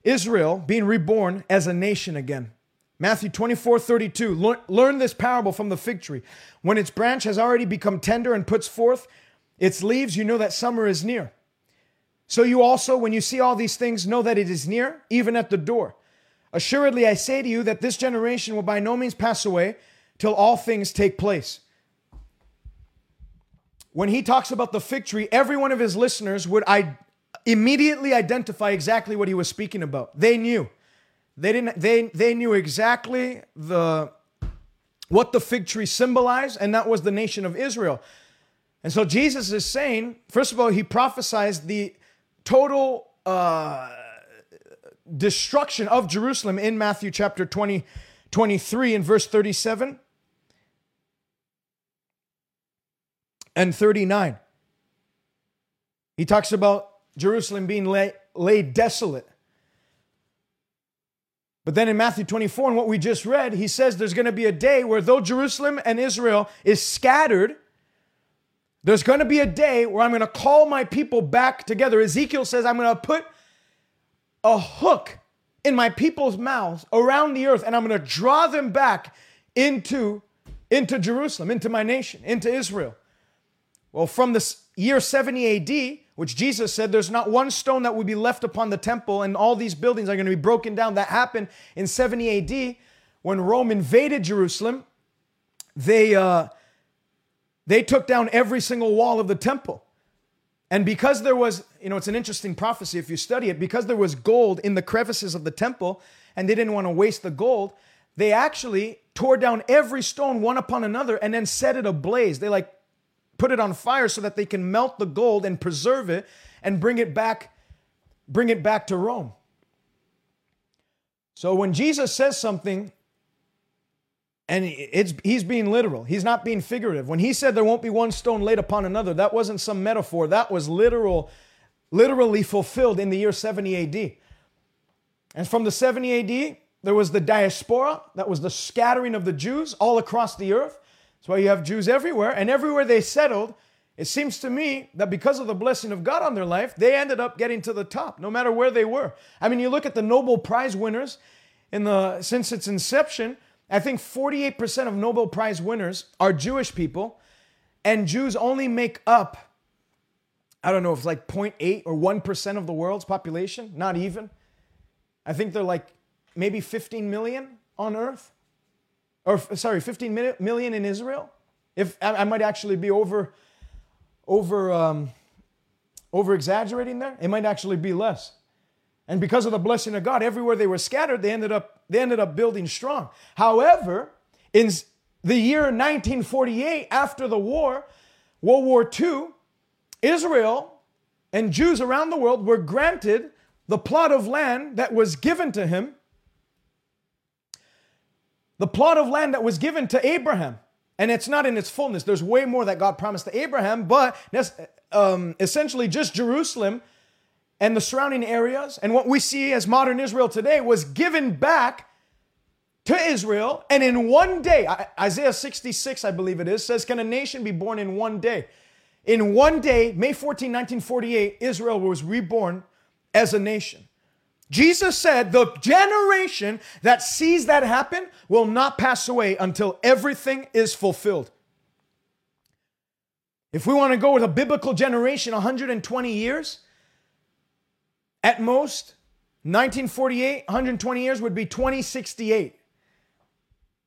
Israel being reborn as a nation again. Matthew 24, 32. Learn, this parable from the fig tree. When its branch has already become tender and puts forth its leaves, you know that summer is near. So you also, when you see all these things, know that it is near, even at the door. Assuredly, I say to you that this generation will by no means pass away till all things take place. When he talks about the fig tree, every one of his listeners would I immediately identify exactly what he was speaking about. They knew. They didn't they they knew exactly the what the fig tree symbolized, and that was the nation of Israel. And so Jesus is saying, first of all, he prophesies the total uh, destruction of Jerusalem in Matthew chapter 20, 23 and verse 37 and 39. He talks about Jerusalem being laid desolate. But then in Matthew 24, and what we just read, he says there's going to be a day where though Jerusalem and Israel is scattered, there's going to be a day where I'm going to call my people back together. Ezekiel says, I'm going to put a hook in my people's mouths around the earth, and I'm going to draw them back into, into Jerusalem, into my nation, into Israel. Well, from this year 70 AD, which Jesus said there's not one stone that would be left upon the temple, and all these buildings are going to be broken down. That happened in 70 AD when Rome invaded Jerusalem. They, uh, they took down every single wall of the temple. And because there was, you know, it's an interesting prophecy if you study it, because there was gold in the crevices of the temple and they didn't want to waste the gold, they actually tore down every stone one upon another and then set it ablaze. They like put it on fire so that they can melt the gold and preserve it and bring it back bring it back to Rome. So when Jesus says something and it's he's being literal. He's not being figurative. When he said there won't be one stone laid upon another, that wasn't some metaphor. That was literal literally fulfilled in the year 70 AD. And from the 70 AD, there was the diaspora, that was the scattering of the Jews all across the earth. That's why you have Jews everywhere. And everywhere they settled, it seems to me that because of the blessing of God on their life, they ended up getting to the top, no matter where they were. I mean, you look at the Nobel Prize winners in the since its inception, I think 48% of Nobel Prize winners are Jewish people, and Jews only make up, I don't know if it's like 0.8 or 1% of the world's population, not even. I think they're like maybe 15 million on earth, or sorry, 15 million in Israel. If I, might actually be over, over, um, over exaggerating there, it might actually be less. And because of the blessing of God, everywhere they were scattered, they ended up they ended up building strong. However, in the year 1948, after the war, World War II, Israel and Jews around the world were granted the plot of land that was given to him the plot of land that was given to Abraham. And it's not in its fullness. There's way more that God promised to Abraham, but um, essentially just Jerusalem and the surrounding areas. And what we see as modern Israel today was given back to Israel. And in one day, Isaiah 66, I believe it is, says, Can a nation be born in one day? In one day, May 14, 1948, Israel was reborn as a nation. Jesus said, The generation that sees that happen will not pass away until everything is fulfilled. If we want to go with a biblical generation, 120 years, at most, 1948, 120 years would be 2068.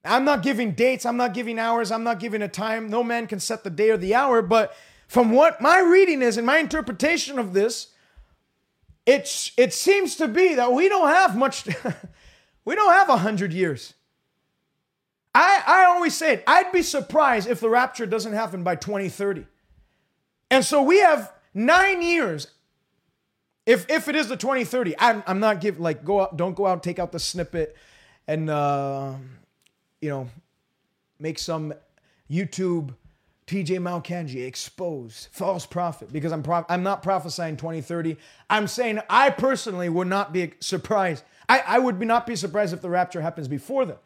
I'm not giving dates, I'm not giving hours, I'm not giving a time. No man can set the day or the hour, but from what my reading is and my interpretation of this, it's, it seems to be that we don't have much, we don't have a hundred years. I, I always say it, I'd be surprised if the rapture doesn't happen by 2030. And so we have nine years. If, if it is the 2030, I'm, I'm not giving, like, go out, don't go out, take out the snippet and, uh, you know, make some YouTube TJ Malcangi exposed false prophet because I'm I'm not prophesying 2030. I'm saying I personally would not be surprised. I, I would be not be surprised if the rapture happens before then.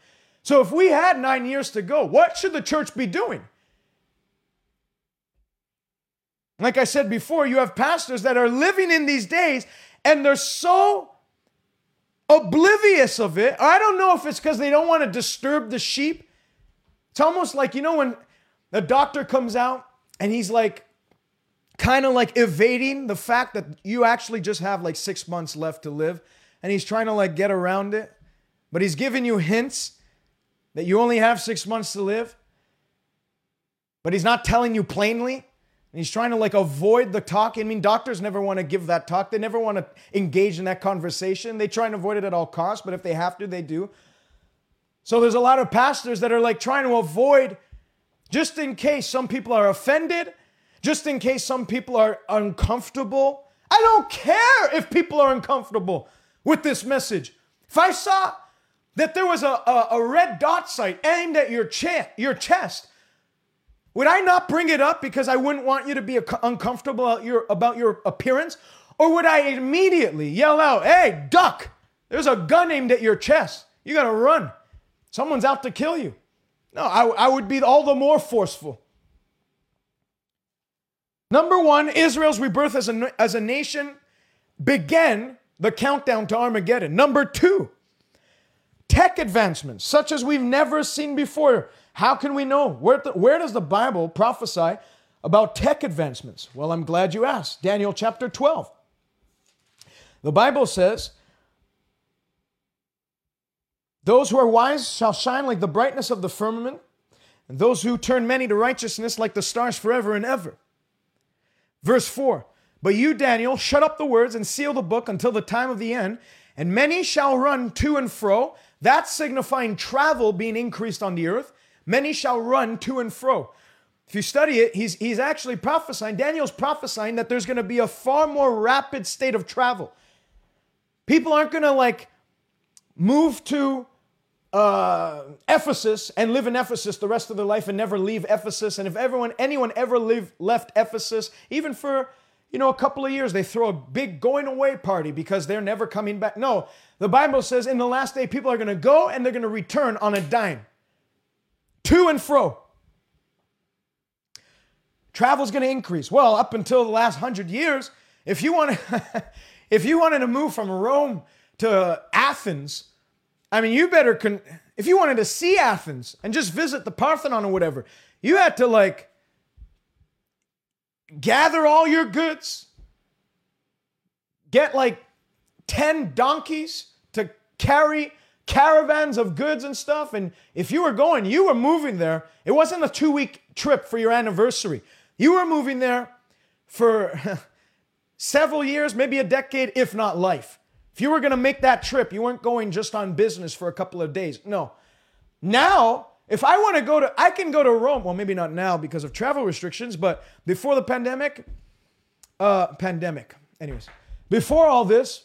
So if we had nine years to go, what should the church be doing? Like I said before, you have pastors that are living in these days and they're so oblivious of it. I don't know if it's because they don't want to disturb the sheep. It's almost like, you know, when the doctor comes out and he's like, kind of like evading the fact that you actually just have like six months left to live. And he's trying to like get around it. But he's giving you hints that you only have six months to live. But he's not telling you plainly. And he's trying to like avoid the talk. I mean, doctors never want to give that talk. They never want to engage in that conversation. They try and avoid it at all costs, but if they have to, they do. So there's a lot of pastors that are like trying to avoid just in case some people are offended, just in case some people are uncomfortable. I don't care if people are uncomfortable with this message. If I saw that there was a, a, a red dot sight aimed at your, cha- your chest, would I not bring it up because I wouldn't want you to be uncomfortable about your, about your appearance? Or would I immediately yell out, hey, duck, there's a gun aimed at your chest. You gotta run. Someone's out to kill you. No, I, I would be all the more forceful. Number one, Israel's rebirth as a, as a nation began the countdown to Armageddon. Number two, tech advancements such as we've never seen before. How can we know? Where, the, where does the Bible prophesy about tech advancements? Well, I'm glad you asked. Daniel chapter 12. The Bible says, those who are wise shall shine like the brightness of the firmament, and those who turn many to righteousness like the stars forever and ever. Verse 4 But you, Daniel, shut up the words and seal the book until the time of the end, and many shall run to and fro. that signifying travel being increased on the earth. Many shall run to and fro. If you study it, he's, he's actually prophesying, Daniel's prophesying that there's going to be a far more rapid state of travel. People aren't going to like move to uh, Ephesus and live in Ephesus the rest of their life and never leave Ephesus. And if everyone, anyone ever leave, left Ephesus, even for you know, a couple of years, they throw a big going away party because they're never coming back. No, the Bible says in the last day, people are going to go and they're going to return on a dime, to and fro. Travel's going to increase. Well, up until the last hundred years, if you want if you wanted to move from Rome to Athens, I mean, you better con- if you wanted to see Athens and just visit the Parthenon or whatever, you had to like gather all your goods, get like 10 donkeys to carry caravans of goods and stuff. And if you were going, you were moving there. It wasn't a two week trip for your anniversary. You were moving there for several years, maybe a decade, if not life. If you were going to make that trip, you weren't going just on business for a couple of days. No. Now, if I want to go to, I can go to Rome. Well, maybe not now because of travel restrictions, but before the pandemic, uh, pandemic, anyways, before all this,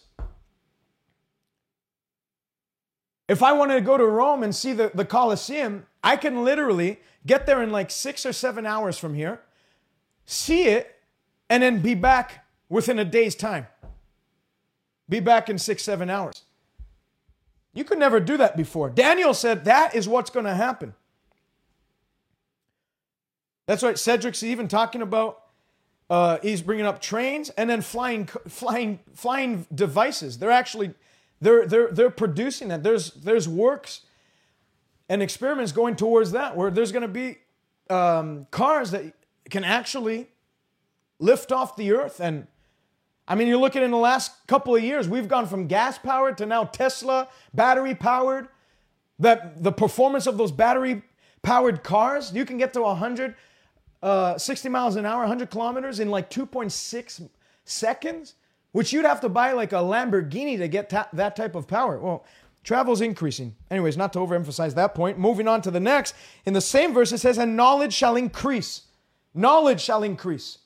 if I wanted to go to Rome and see the, the Colosseum, I can literally get there in like six or seven hours from here, see it, and then be back within a day's time. Be back in six, seven hours. You could never do that before. Daniel said that is what's going to happen. That's right. Cedric's even talking about. Uh, he's bringing up trains and then flying, flying, flying devices. They're actually, they're they're they're producing that. There's there's works and experiments going towards that where there's going to be um, cars that can actually lift off the earth and I mean, you're looking in the last couple of years, we've gone from gas powered to now Tesla battery powered. That the performance of those battery powered cars, you can get to 100, uh, 60 miles an hour, 100 kilometers in like 2.6 seconds, which you'd have to buy like a Lamborghini to get ta- that type of power. Well, travel's increasing. Anyways, not to overemphasize that point. Moving on to the next, in the same verse, it says, and knowledge shall increase. Knowledge shall increase.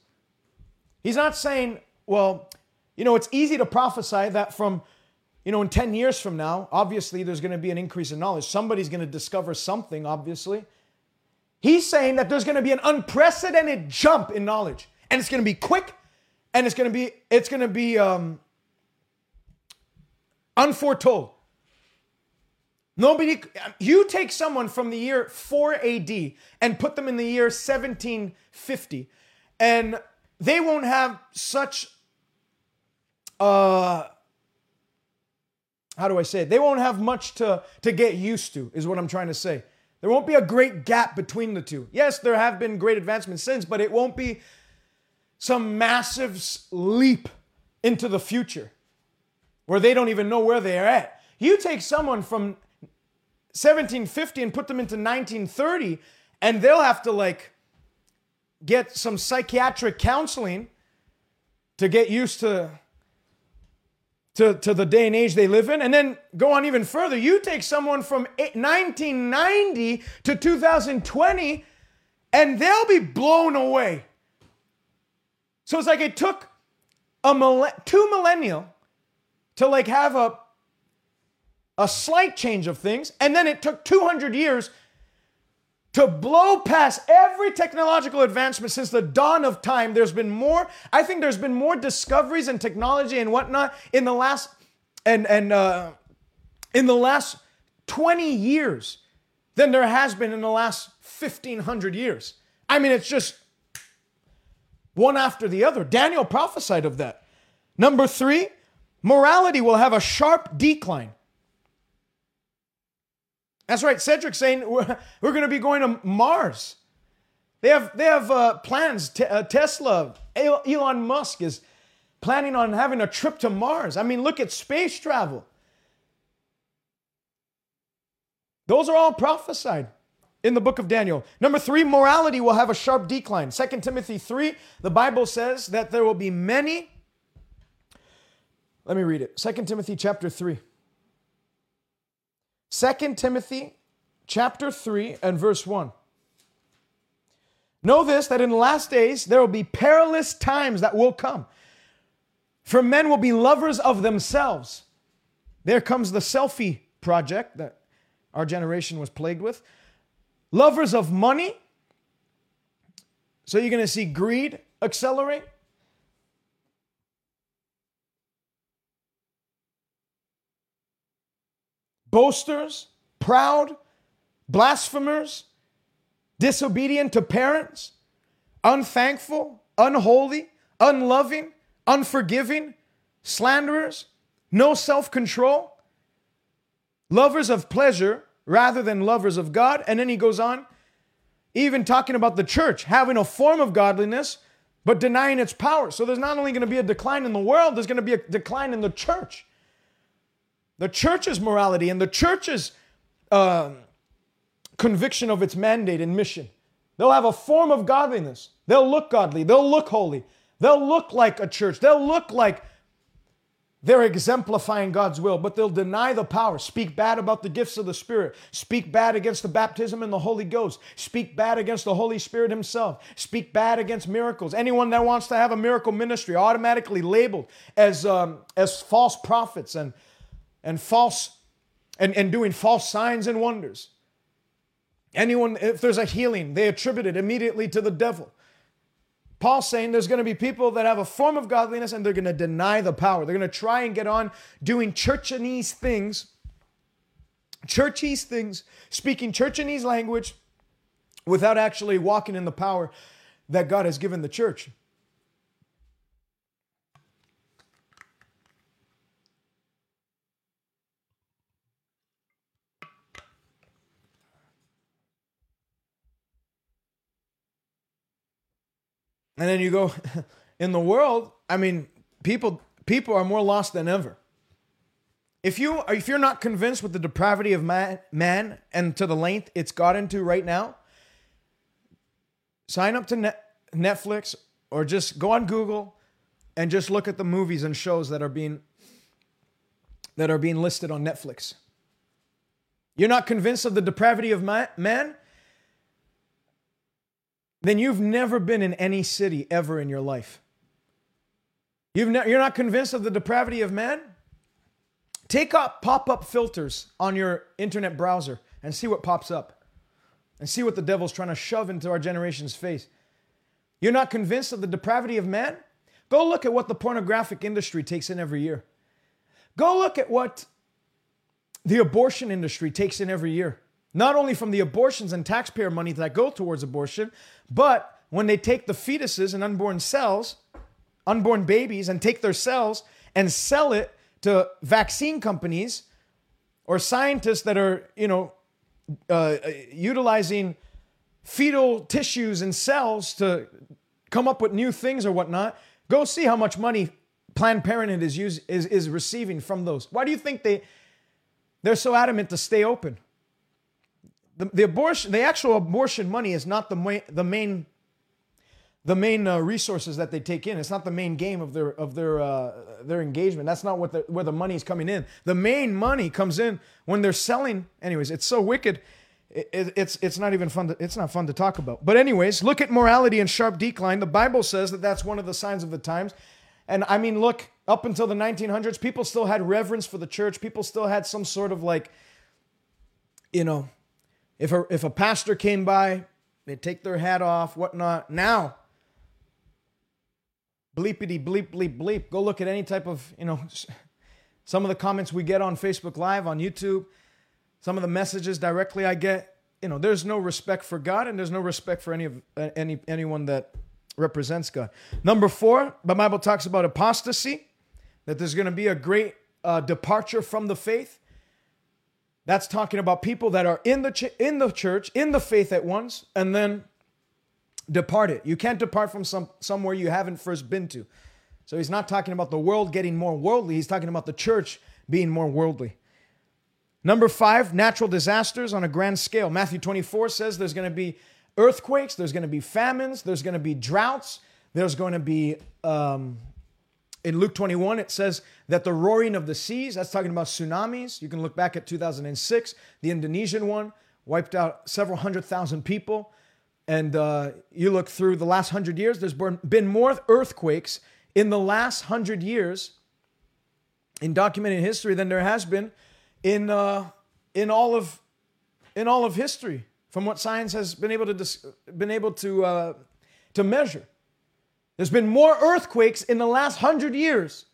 He's not saying well, you know, it's easy to prophesy that from, you know, in 10 years from now, obviously there's going to be an increase in knowledge. Somebody's going to discover something, obviously. He's saying that there's going to be an unprecedented jump in knowledge, and it's going to be quick, and it's going to be it's going to be um, unforetold. Nobody, you take someone from the year 4 AD and put them in the year 1750, and they won't have such uh, how do I say it? They won't have much to, to get used to, is what I'm trying to say. There won't be a great gap between the two. Yes, there have been great advancements since, but it won't be some massive leap into the future where they don't even know where they are at. You take someone from 1750 and put them into 1930, and they'll have to like get some psychiatric counseling to get used to to, to the day and age they live in. And then go on even further. You take someone from 1990 to 2020, and they'll be blown away. So it's like it took a two millennial to like have a a slight change of things, and then it took 200 years to blow past every technological advancement since the dawn of time. There's been more, I think there's been more discoveries in technology and whatnot in the last, and, and, uh, in the last 20 years than there has been in the last 1500 years. I mean, it's just one after the other. Daniel prophesied of that. Number three, morality will have a sharp decline. That's right. Cedric saying we're, we're going to be going to Mars. They have they have uh, plans. Te- uh, Tesla, Elon Musk is planning on having a trip to Mars. I mean, look at space travel. Those are all prophesied in the book of Daniel. Number three, morality will have a sharp decline. Second Timothy 3, the Bible says that there will be many. Let me read it. Second Timothy chapter 3. 2 Timothy chapter 3 and verse 1. Know this that in the last days there will be perilous times that will come. For men will be lovers of themselves. There comes the selfie project that our generation was plagued with. Lovers of money. So you're going to see greed accelerate. Boasters, proud, blasphemers, disobedient to parents, unthankful, unholy, unloving, unforgiving, slanderers, no self control, lovers of pleasure rather than lovers of God. And then he goes on, even talking about the church having a form of godliness, but denying its power. So there's not only going to be a decline in the world, there's going to be a decline in the church. The church's morality and the church's uh, conviction of its mandate and mission. They'll have a form of godliness. They'll look godly. They'll look holy. They'll look like a church. They'll look like they're exemplifying God's will, but they'll deny the power, speak bad about the gifts of the Spirit, speak bad against the baptism in the Holy Ghost, speak bad against the Holy Spirit Himself, speak bad against miracles. Anyone that wants to have a miracle ministry automatically labeled as, um, as false prophets and, and false and, and doing false signs and wonders. Anyone, if there's a healing, they attribute it immediately to the devil. Paul's saying there's going to be people that have a form of godliness and they're going to deny the power. They're going to try and get on doing churchanese things, churchy things, speaking churchanese language without actually walking in the power that God has given the church. And then you go in the world, I mean, people people are more lost than ever. If you if you're not convinced with the depravity of man, man and to the length it's got into right now, sign up to Net, Netflix or just go on Google and just look at the movies and shows that are being that are being listed on Netflix. You're not convinced of the depravity of man? Then you've never been in any city ever in your life. You've ne- you're not convinced of the depravity of man? Take up pop up filters on your internet browser and see what pops up and see what the devil's trying to shove into our generation's face. You're not convinced of the depravity of man? Go look at what the pornographic industry takes in every year. Go look at what the abortion industry takes in every year. Not only from the abortions and taxpayer money that go towards abortion, but when they take the fetuses and unborn cells, unborn babies, and take their cells and sell it to vaccine companies or scientists that are, you know, uh, utilizing fetal tissues and cells to come up with new things or whatnot, go see how much money Planned Parenthood is, use, is, is receiving from those. Why do you think they, they're so adamant to stay open? The, the abortion, the actual abortion money is not the main, the main, the main uh, resources that they take in. It's not the main game of their of their uh, their engagement. That's not what the, where the money is coming in. The main money comes in when they're selling. Anyways, it's so wicked. It, it, it's it's not even fun. To, it's not fun to talk about. But anyways, look at morality in sharp decline. The Bible says that that's one of the signs of the times. And I mean, look, up until the 1900s, people still had reverence for the church. People still had some sort of like, you know, if a, if a pastor came by, they'd take their hat off, whatnot. Now, bleepity bleep bleep bleep. Go look at any type of, you know, some of the comments we get on Facebook Live, on YouTube, some of the messages directly I get. You know, there's no respect for God and there's no respect for any of any anyone that represents God. Number four, the Bible talks about apostasy, that there's going to be a great uh, departure from the faith. That's talking about people that are in the ch- in the church, in the faith at once, and then departed. You can't depart from some somewhere you haven't first been to. So he's not talking about the world getting more worldly. He's talking about the church being more worldly. Number five, natural disasters on a grand scale. Matthew 24 says there's going to be earthquakes, there's going to be famines, there's going to be droughts, there's going to be um, in Luke 21, it says that the roaring of the seas, that's talking about tsunamis. You can look back at 2006, the Indonesian one wiped out several hundred thousand people. And uh, you look through the last hundred years, there's been more earthquakes in the last hundred years in documented history than there has been in, uh, in, all, of, in all of history from what science has been able to, dis- been able to, uh, to measure. There's been more earthquakes in the last hundred years.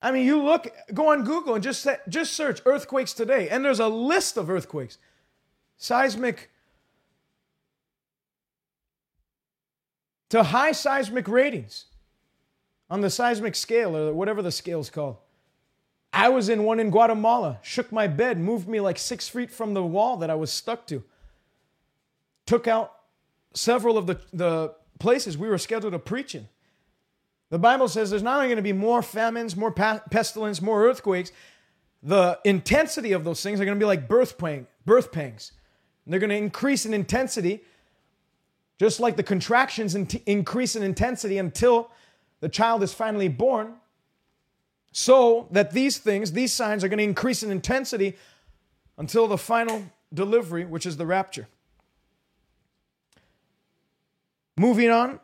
I mean, you look, go on Google and just just search earthquakes today, and there's a list of earthquakes, seismic to high seismic ratings on the seismic scale or whatever the scale's called. I was in one in Guatemala, shook my bed, moved me like six feet from the wall that I was stuck to, took out several of the, the places we were scheduled to preach in. The Bible says there's not only going to be more famines, more pestilence, more earthquakes, the intensity of those things are going to be like birth, pang, birth pangs. they're going to increase in intensity, just like the contractions increase in intensity until the child is finally born. So that these things, these signs are going to increase in intensity until the final delivery, which is the rapture. Moving on,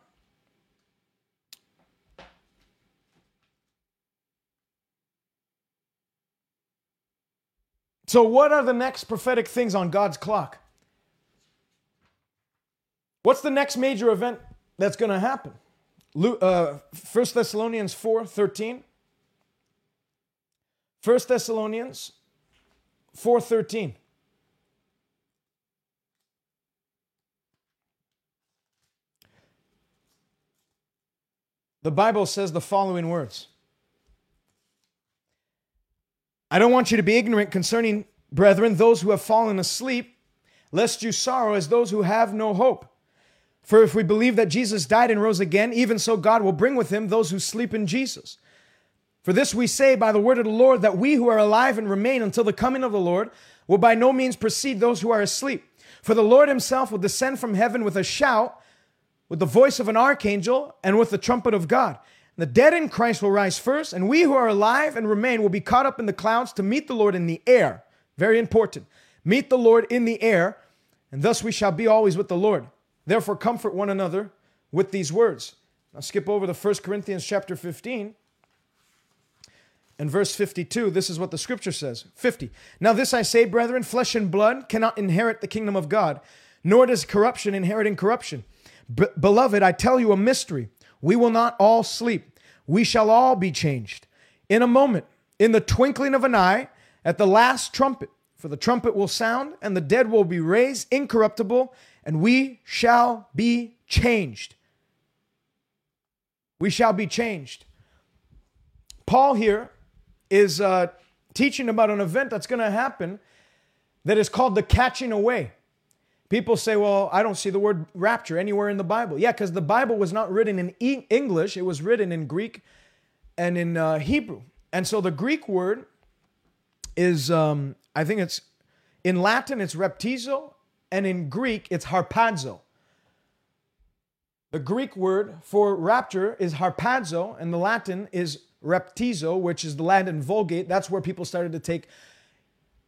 So, what are the next prophetic things on God's clock? What's the next major event that's going to happen? Uh, 1 Thessalonians 4 13. 1 Thessalonians 4 13. The Bible says the following words I don't want you to be ignorant concerning, brethren, those who have fallen asleep, lest you sorrow as those who have no hope. For if we believe that Jesus died and rose again, even so God will bring with him those who sleep in Jesus. For this we say by the word of the Lord, that we who are alive and remain until the coming of the Lord will by no means precede those who are asleep. For the Lord himself will descend from heaven with a shout, with the voice of an archangel, and with the trumpet of God the dead in Christ will rise first, and we who are alive and remain will be caught up in the clouds to meet the Lord in the air. Very important. Meet the Lord in the air, and thus we shall be always with the Lord. Therefore, comfort one another with these words. Now, skip over to 1 Corinthians chapter 15 and verse 52. This is what the scripture says 50. Now, this I say, brethren, flesh and blood cannot inherit the kingdom of God, nor does corruption inherit incorruption. Beloved, I tell you a mystery. We will not all sleep. We shall all be changed. In a moment, in the twinkling of an eye, at the last trumpet. For the trumpet will sound, and the dead will be raised incorruptible, and we shall be changed. We shall be changed. Paul here is uh, teaching about an event that's going to happen that is called the catching away. People say, well, I don't see the word rapture anywhere in the Bible. Yeah, because the Bible was not written in e- English, it was written in Greek and in uh, Hebrew. And so the Greek word is, um, I think it's in Latin, it's raptizo, and in Greek, it's harpazo. The Greek word for rapture is harpazo, and the Latin is reptizo, which is the Latin Vulgate. That's where people started to take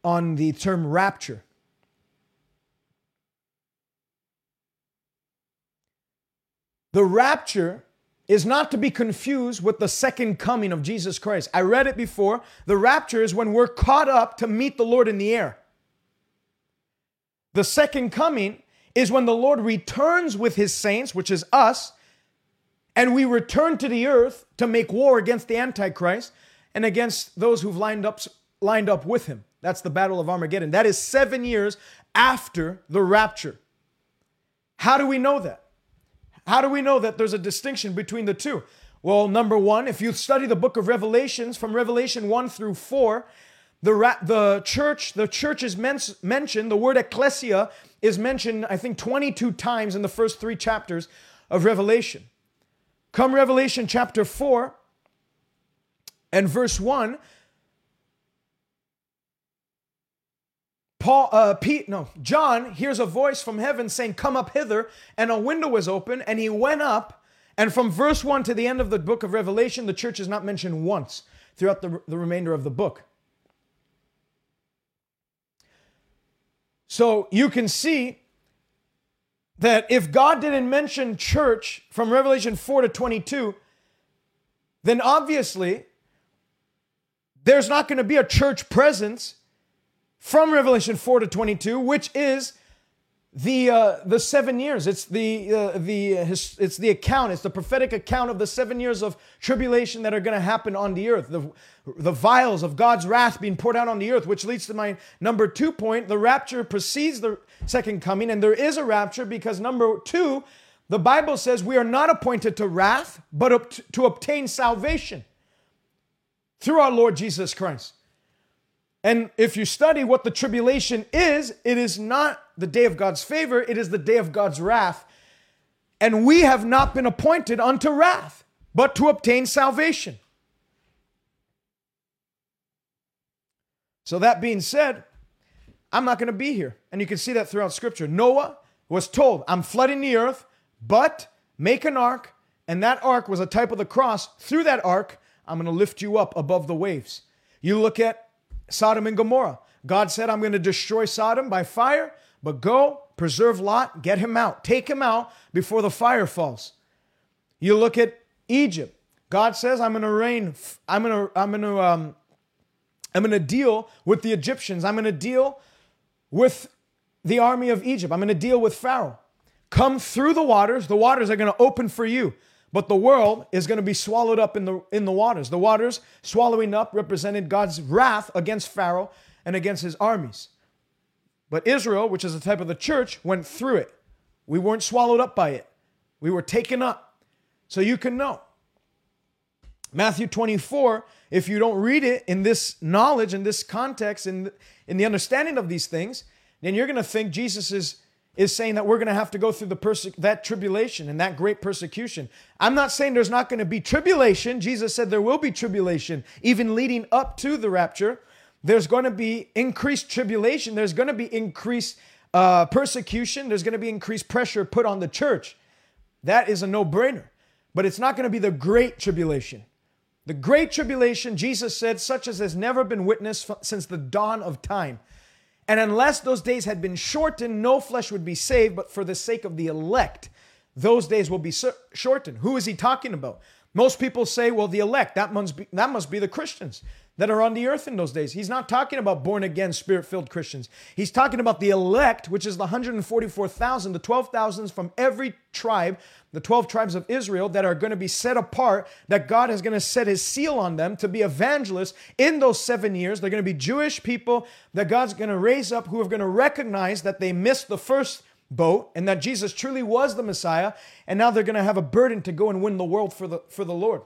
on the term rapture. The rapture is not to be confused with the second coming of Jesus Christ. I read it before. The rapture is when we're caught up to meet the Lord in the air. The second coming is when the Lord returns with his saints, which is us, and we return to the earth to make war against the Antichrist and against those who've lined up, lined up with him. That's the Battle of Armageddon. That is seven years after the rapture. How do we know that? How do we know that there's a distinction between the two? Well, number one, if you study the book of Revelations from Revelation 1 through 4, the, ra- the church, the church is men- mentioned, the word ecclesia is mentioned, I think, 22 times in the first three chapters of Revelation. Come Revelation chapter 4 and verse 1, Paul, uh, Pete, no, John hears a voice from heaven saying, Come up hither. And a window was open, and he went up. And from verse 1 to the end of the book of Revelation, the church is not mentioned once throughout the, the remainder of the book. So you can see that if God didn't mention church from Revelation 4 to 22, then obviously there's not going to be a church presence from Revelation 4 to 22, which is the uh, the seven years. It's the uh, the his, it's the account. It's the prophetic account of the seven years of tribulation that are going to happen on the earth. The the vials of God's wrath being poured out on the earth, which leads to my number two point. The rapture precedes the second coming, and there is a rapture because number two, the Bible says we are not appointed to wrath, but to obtain salvation through our Lord Jesus Christ. And if you study what the tribulation is, it is not the day of God's favor, it is the day of God's wrath. And we have not been appointed unto wrath, but to obtain salvation. So, that being said, I'm not going to be here. And you can see that throughout scripture. Noah was told, I'm flooding the earth, but make an ark. And that ark was a type of the cross. Through that ark, I'm going to lift you up above the waves. You look at Sodom and Gomorrah. God said, I'm going to destroy Sodom by fire, but go, preserve Lot, get him out, take him out before the fire falls. You look at Egypt. God says, I'm going to reign, I'm going to, I'm going to, um, I'm going to deal with the Egyptians. I'm going to deal with the army of Egypt. I'm going to deal with Pharaoh. Come through the waters. The waters are going to open for you. But the world is going to be swallowed up in the, in the waters. The waters swallowing up represented God's wrath against Pharaoh and against his armies. But Israel, which is a type of the church, went through it. We weren't swallowed up by it, we were taken up. So you can know. Matthew 24, if you don't read it in this knowledge, in this context, in, in the understanding of these things, then you're going to think Jesus is is saying that we're going to have to go through the perse- that tribulation and that great persecution. I'm not saying there's not going to be tribulation. Jesus said there will be tribulation even leading up to the rapture. There's going to be increased tribulation. There's going to be increased uh, persecution. There's going to be increased pressure put on the church. That is a no-brainer. But it's not going to be the great tribulation. The great tribulation, Jesus said, such as has never been witnessed since the dawn of time. And unless those days had been shortened, no flesh would be saved, but for the sake of the elect, those days will be shortened. Who is he talking about? Most people say, well, the elect, that must be, that must be the Christians that are on the earth in those days. He's not talking about born again, spirit filled Christians. He's talking about the elect, which is the 144,000, the 12,000s from every tribe, the 12 tribes of Israel that are going to be set apart, that God is going to set his seal on them to be evangelists in those seven years. They're going to be Jewish people that God's going to raise up who are going to recognize that they missed the first boat and that Jesus truly was the Messiah. And now they're going to have a burden to go and win the world for the, for the Lord.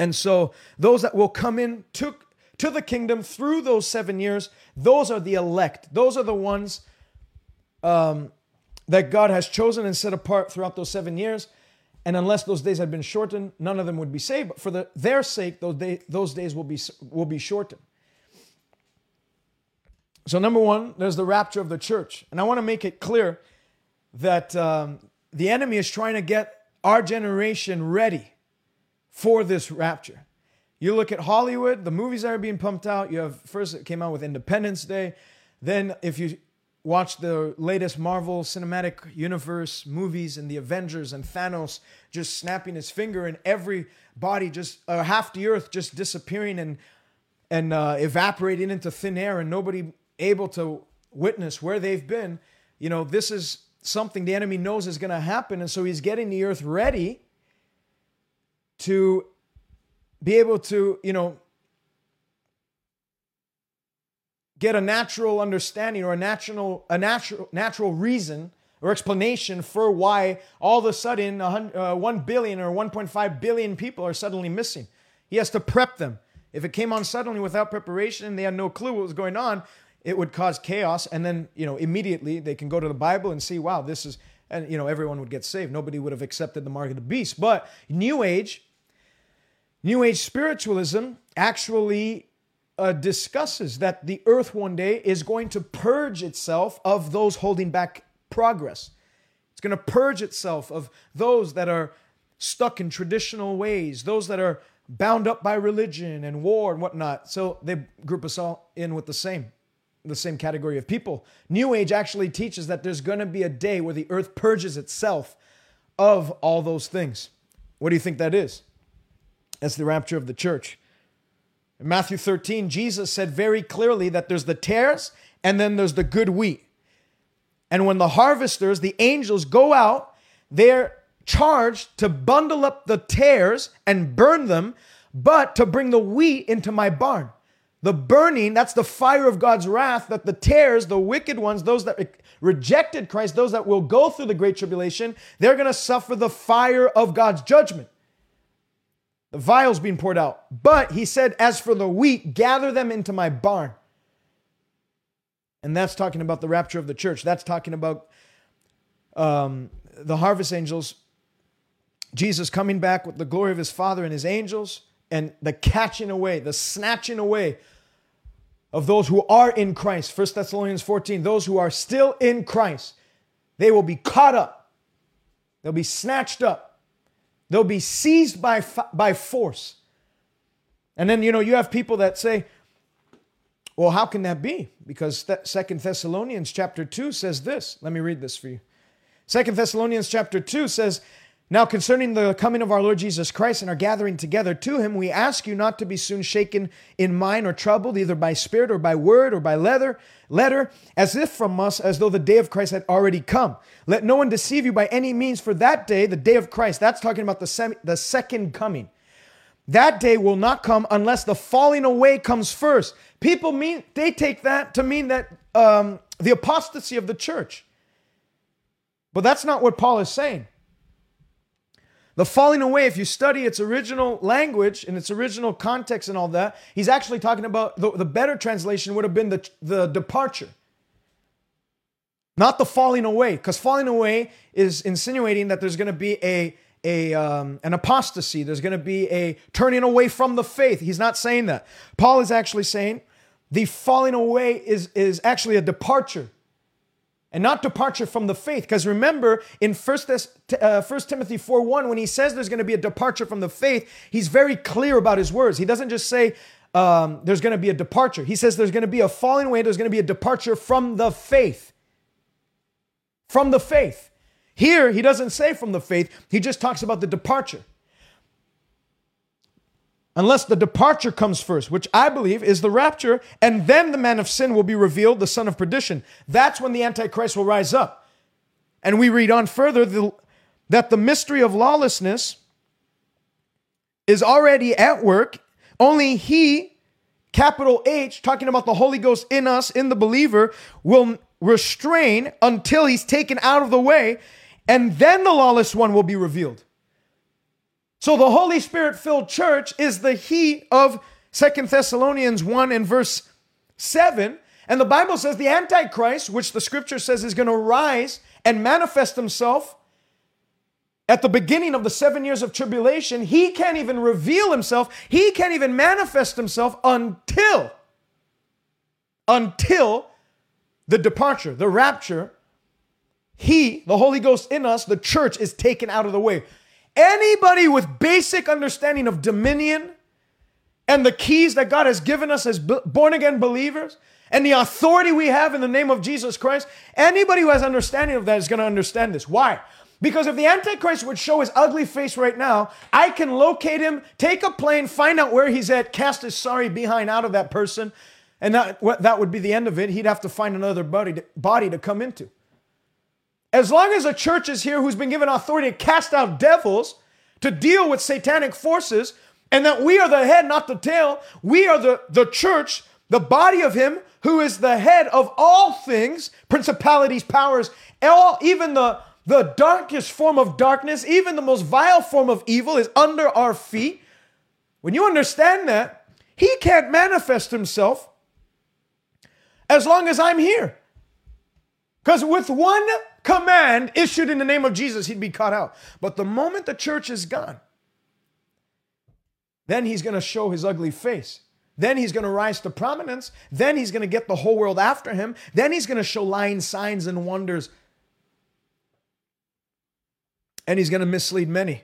And so those that will come in to, to the kingdom through those seven years, those are the elect. Those are the ones um, that God has chosen and set apart throughout those seven years. And unless those days had been shortened, none of them would be saved. But for the, their sake, those, day, those days will be, will be shortened. So, number one, there's the rapture of the church. And I want to make it clear that um, the enemy is trying to get our generation ready for this rapture. You look at Hollywood, the movies that are being pumped out. You have first it came out with Independence Day. Then if you watch the latest Marvel Cinematic Universe movies and the Avengers and Thanos just snapping his finger and every body just uh, half the earth just disappearing and and uh, evaporating into thin air and nobody able to witness where they've been. You know, this is something the enemy knows is going to happen and so he's getting the earth ready to be able to, you know, get a natural understanding or a natural a natural natural reason or explanation for why all of a sudden uh, 1 billion or 1.5 billion people are suddenly missing. He has to prep them. If it came on suddenly without preparation and they had no clue what was going on, it would cause chaos and then, you know, immediately they can go to the Bible and see, wow, this is and you know, everyone would get saved. Nobody would have accepted the mark of the beast. But New Age New Age spiritualism actually uh, discusses that the earth one day is going to purge itself of those holding back progress. It's going to purge itself of those that are stuck in traditional ways, those that are bound up by religion and war and whatnot. So they group us all in with the same the same category of people. New Age actually teaches that there's going to be a day where the earth purges itself of all those things. What do you think that is? That's the rapture of the church. In Matthew 13, Jesus said very clearly that there's the tares and then there's the good wheat. And when the harvesters, the angels, go out, they're charged to bundle up the tares and burn them, but to bring the wheat into my barn. The burning, that's the fire of God's wrath, that the tares, the wicked ones, those that rejected Christ, those that will go through the great tribulation, they're going to suffer the fire of God's judgment. The vials being poured out. But he said, As for the wheat, gather them into my barn. And that's talking about the rapture of the church. That's talking about um, the harvest angels, Jesus coming back with the glory of his Father and his angels, and the catching away, the snatching away of those who are in Christ. 1 Thessalonians 14, those who are still in Christ, they will be caught up. They'll be snatched up. They'll be seized by, by force. And then, you know, you have people that say, well, how can that be? Because Second Thessalonians chapter 2 says this. Let me read this for you. Second Thessalonians chapter 2 says, now, concerning the coming of our Lord Jesus Christ and our gathering together to him, we ask you not to be soon shaken in mind or troubled, either by spirit or by word or by letter, letter, as if from us, as though the day of Christ had already come. Let no one deceive you by any means, for that day, the day of Christ, that's talking about the, semi, the second coming. That day will not come unless the falling away comes first. People mean they take that to mean that um, the apostasy of the church. But that's not what Paul is saying. The falling away, if you study its original language and its original context and all that, he's actually talking about the, the better translation would have been the, the departure. Not the falling away, because falling away is insinuating that there's going to be a, a um, an apostasy. There's going to be a turning away from the faith. He's not saying that. Paul is actually saying the falling away is, is actually a departure and not departure from the faith. Because remember, in 1, uh, 1 Timothy 4 1, when he says there's going to be a departure from the faith, he's very clear about his words. He doesn't just say um, there's going to be a departure, he says there's going to be a falling away, there's going to be a departure from the faith. From the faith. Here, he doesn't say from the faith, he just talks about the departure unless the departure comes first, which I believe is the rapture, and then the man of sin will be revealed, the son of perdition. That's when the Antichrist will rise up. And we read on further the, that the mystery of lawlessness is already at work, only he, capital H, talking about the Holy Ghost in us, in the believer, will restrain until he's taken out of the way, and then the lawless one will be revealed. So the Holy Spirit filled church is the he of Second Thessalonians 1 and verse 7. And the Bible says the Antichrist, which the scripture says is going to rise and manifest himself at the beginning of the seven years of tribulation, he can't even reveal himself. He can't even manifest himself until, until the departure, the rapture. He, the Holy Ghost in us, the church is taken out of the way. Anybody with basic understanding of dominion and the keys that God has given us as born again believers and the authority we have in the name of Jesus Christ, anybody who has understanding of that is going to understand this. Why? Because if the Antichrist would show his ugly face right now, I can locate him, take a plane, find out where he's at, cast his sorry behind out of that person, and that, that would be the end of it. He'd have to find another body to, body to come into. As long as a church is here who's been given authority to cast out devils, to deal with satanic forces, and that we are the head, not the tail, we are the, the church, the body of Him who is the head of all things, principalities, powers, all, even the, the darkest form of darkness, even the most vile form of evil is under our feet. When you understand that, He can't manifest Himself as long as I'm here. Because with one command issued in the name of Jesus, he'd be cut out. But the moment the church is gone, then he's going to show his ugly face. Then he's going to rise to prominence. Then he's going to get the whole world after him. Then he's going to show lying signs and wonders. And he's going to mislead many.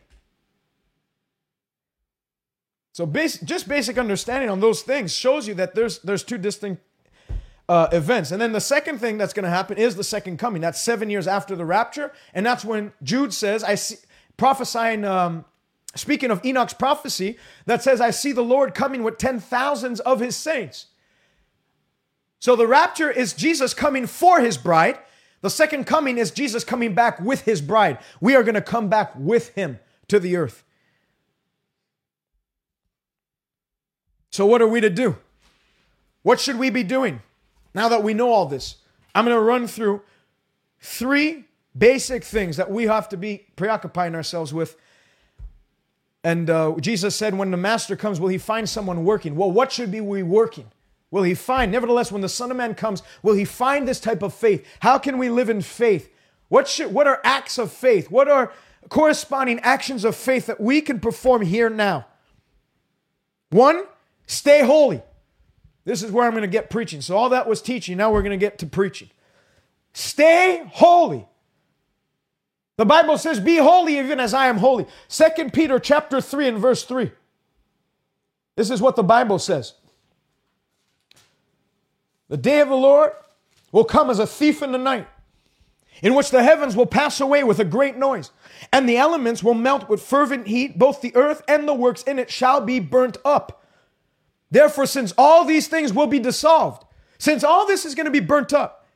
So just basic understanding on those things shows you that there's there's two distinct uh, events. And then the second thing that's going to happen is the second coming. That's seven years after the rapture. And that's when Jude says, I see, prophesying, um, speaking of Enoch's prophecy, that says, I see the Lord coming with ten thousands of his saints. So the rapture is Jesus coming for his bride. The second coming is Jesus coming back with his bride. We are going to come back with him to the earth. So, what are we to do? What should we be doing now that we know all this? I'm going to run through three basic things that we have to be preoccupying ourselves with. And uh, Jesus said, When the master comes, will he find someone working? Well, what should be we working? Will he find? Nevertheless, when the Son of Man comes, will he find this type of faith? How can we live in faith? What, should, what are acts of faith? What are corresponding actions of faith that we can perform here now? One, stay holy. This is where I'm going to get preaching. So, all that was teaching. Now we're going to get to preaching. Stay holy. The Bible says, Be holy even as I am holy. Second Peter chapter 3 and verse 3. This is what the Bible says. The day of the Lord will come as a thief in the night, in which the heavens will pass away with a great noise, and the elements will melt with fervent heat, both the earth and the works in it shall be burnt up. Therefore, since all these things will be dissolved, since all this is going to be burnt up,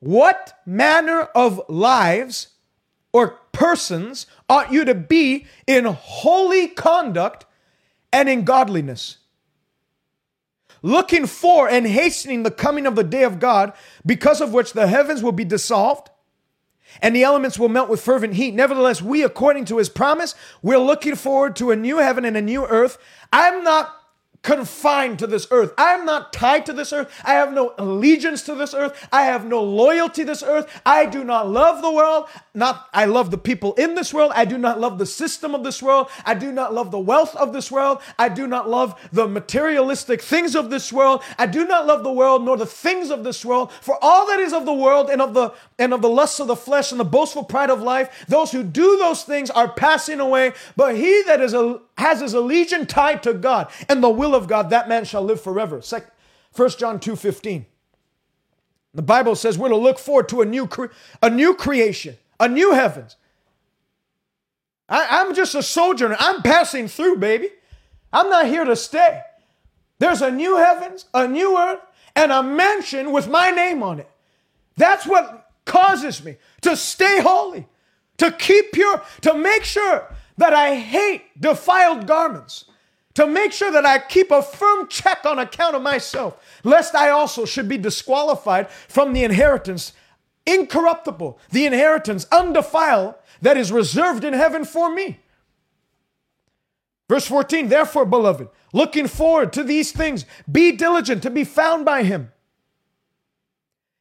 what manner of lives or persons ought you to be in holy conduct and in godliness? looking for and hastening the coming of the day of God, because of which the heavens will be dissolved and the elements will melt with fervent heat. Nevertheless, we, according to his promise, we're looking forward to a new heaven and a new earth. I'm not confined to this earth. I am not tied to this earth. I have no allegiance to this earth. I have no loyalty to this earth. I do not love the world. Not I love the people in this world. I do not love the system of this world. I do not love the wealth of this world. I do not love the materialistic things of this world. I do not love the world nor the things of this world. For all that is of the world and of the and of the lusts of the flesh and the boastful pride of life, those who do those things are passing away. But he that is a has his allegiance tied to God and the will of God, that man shall live forever. 1 John 2 15. The Bible says we're to look forward to a new, cre- a new creation, a new heavens. I, I'm just a sojourner. I'm passing through, baby. I'm not here to stay. There's a new heavens, a new earth, and a mansion with my name on it. That's what causes me to stay holy, to keep pure, to make sure that I hate defiled garments, to make sure that I keep a firm check on account of myself, lest I also should be disqualified from the inheritance incorruptible, the inheritance undefiled that is reserved in heaven for me. Verse 14, therefore, beloved, looking forward to these things, be diligent to be found by him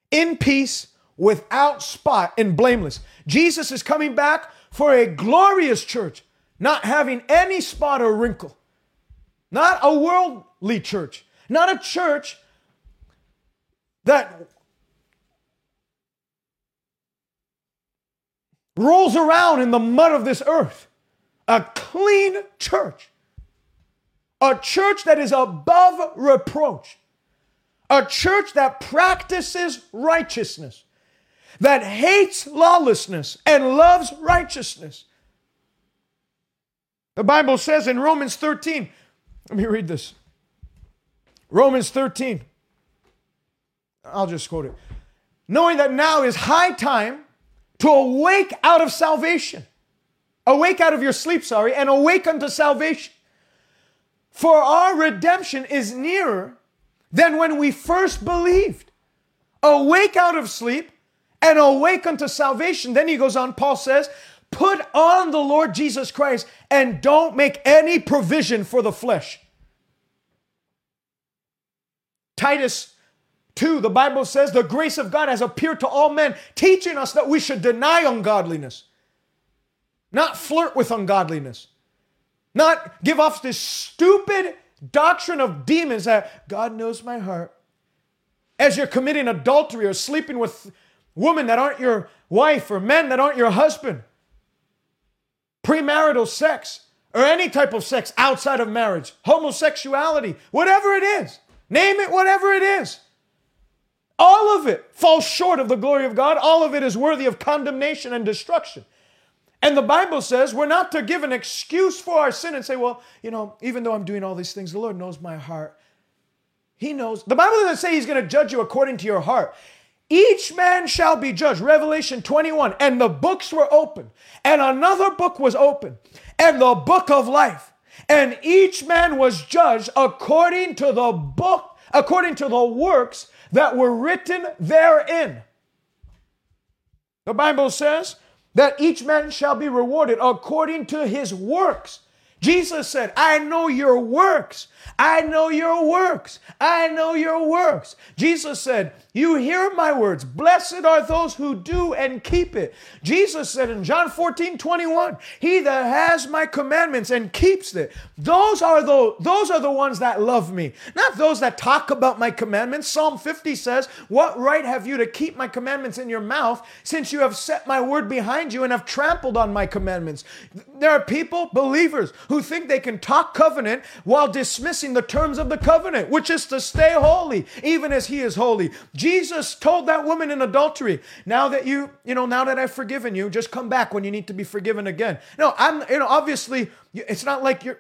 in peace, without spot, and blameless. Jesus is coming back for a glorious church, not having any spot or wrinkle, not a worldly church, not a church that rolls around in the mud of this earth. A clean church. A church that is above reproach. A church that practices righteousness that hates lawlessness and loves righteousness. The Bible says in Romans 13, let me read this. Romans 13. I'll just quote it. Knowing that now is high time to awake out of salvation. Awake out of your sleep, sorry, and awake unto salvation. For our redemption is nearer than when we first believed. Awake out of sleep and awake unto salvation. Then he goes on, Paul says, put on the Lord Jesus Christ and don't make any provision for the flesh. Titus 2, the Bible says, the grace of God has appeared to all men, teaching us that we should deny ungodliness, not flirt with ungodliness, not give off this stupid doctrine of demons that God knows my heart. As you're committing adultery or sleeping with women that aren't your wife or men that aren't your husband, premarital sex or any type of sex outside of marriage, homosexuality, whatever it is, name it, whatever it is. All of it falls short of the glory of God. All of it is worthy of condemnation and destruction. And the Bible says we're not to give an excuse for our sin and say, well, you know, even though I'm doing all these things, the Lord knows my heart. He knows. The Bible doesn't say He's going to judge you according to your heart. Each man shall be judged. Revelation 21. And the books were opened, and another book was opened, and the book of life. And each man was judged according to the book, according to the works that were written therein. The Bible says that each man shall be rewarded according to his works. Jesus said, I know your works. I know your works. I know your works. Jesus said, You hear my words. Blessed are those who do and keep it. Jesus said in John 14, 21, He that has my commandments and keeps it, those are the, those are the ones that love me, not those that talk about my commandments. Psalm 50 says, What right have you to keep my commandments in your mouth since you have set my word behind you and have trampled on my commandments? There are people, believers, who think they can talk covenant while dismissing the terms of the covenant, which is to stay holy, even as he is holy. Jesus told that woman in adultery, now that you, you know, now that I've forgiven you, just come back when you need to be forgiven again. No, I'm, you know, obviously, it's not like you're,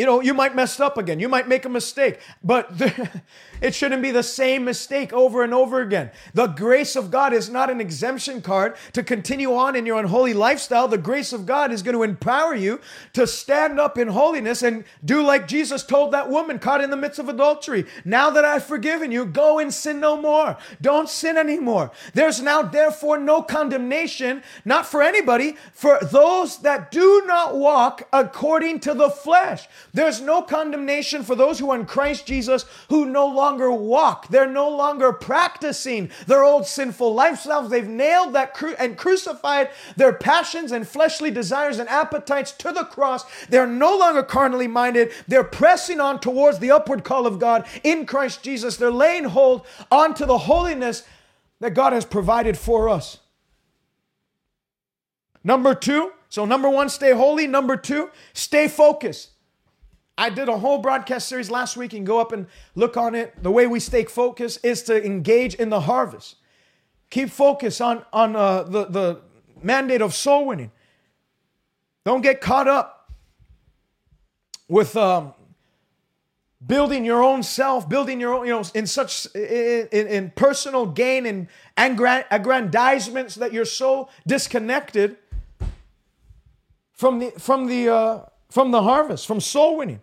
you know, you might mess up again. You might make a mistake, but the, it shouldn't be the same mistake over and over again. The grace of God is not an exemption card to continue on in your unholy lifestyle. The grace of God is going to empower you to stand up in holiness and do like Jesus told that woman caught in the midst of adultery. Now that I've forgiven you, go and sin no more. Don't sin anymore. There's now, therefore, no condemnation, not for anybody, for those that do not walk according to the flesh. There's no condemnation for those who are in Christ Jesus who no longer walk. They're no longer practicing their old sinful lifestyles. They've nailed that cru- and crucified their passions and fleshly desires and appetites to the cross. They're no longer carnally minded. They're pressing on towards the upward call of God in Christ Jesus. They're laying hold onto the holiness that God has provided for us. Number two, so number one, stay holy. Number two, stay focused. I did a whole broadcast series last week and go up and look on it. The way we stay focused is to engage in the harvest. Keep focus on, on uh, the, the mandate of soul winning. Don't get caught up with um, building your own self, building your own, you know, in such in, in, personal gain and aggrandizements that you're so disconnected from the from the uh, from the harvest, from soul winning.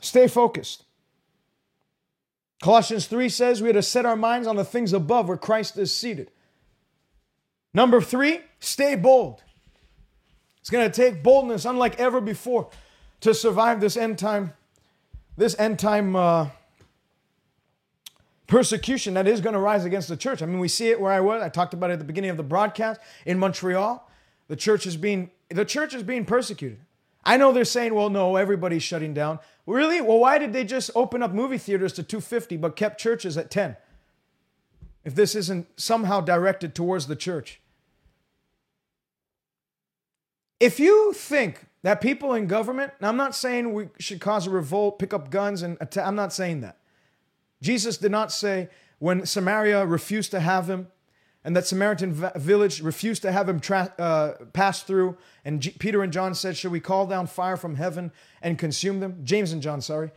Stay focused. Colossians 3 says we are to set our minds on the things above where Christ is seated. Number three, stay bold. It's going to take boldness, unlike ever before, to survive this end time, this end time uh, persecution that is going to rise against the church. I mean, we see it where I was. I talked about it at the beginning of the broadcast in Montreal. The church is being the church is being persecuted. I know they're saying, well, no, everybody's shutting down. Really? Well, why did they just open up movie theaters to 250 but kept churches at 10? If this isn't somehow directed towards the church. If you think that people in government, I'm not saying we should cause a revolt, pick up guns, and attack, I'm not saying that. Jesus did not say when Samaria refused to have him, and that Samaritan village refused to have him tra- uh, pass through. And G- Peter and John said, Should we call down fire from heaven and consume them? James and John, sorry.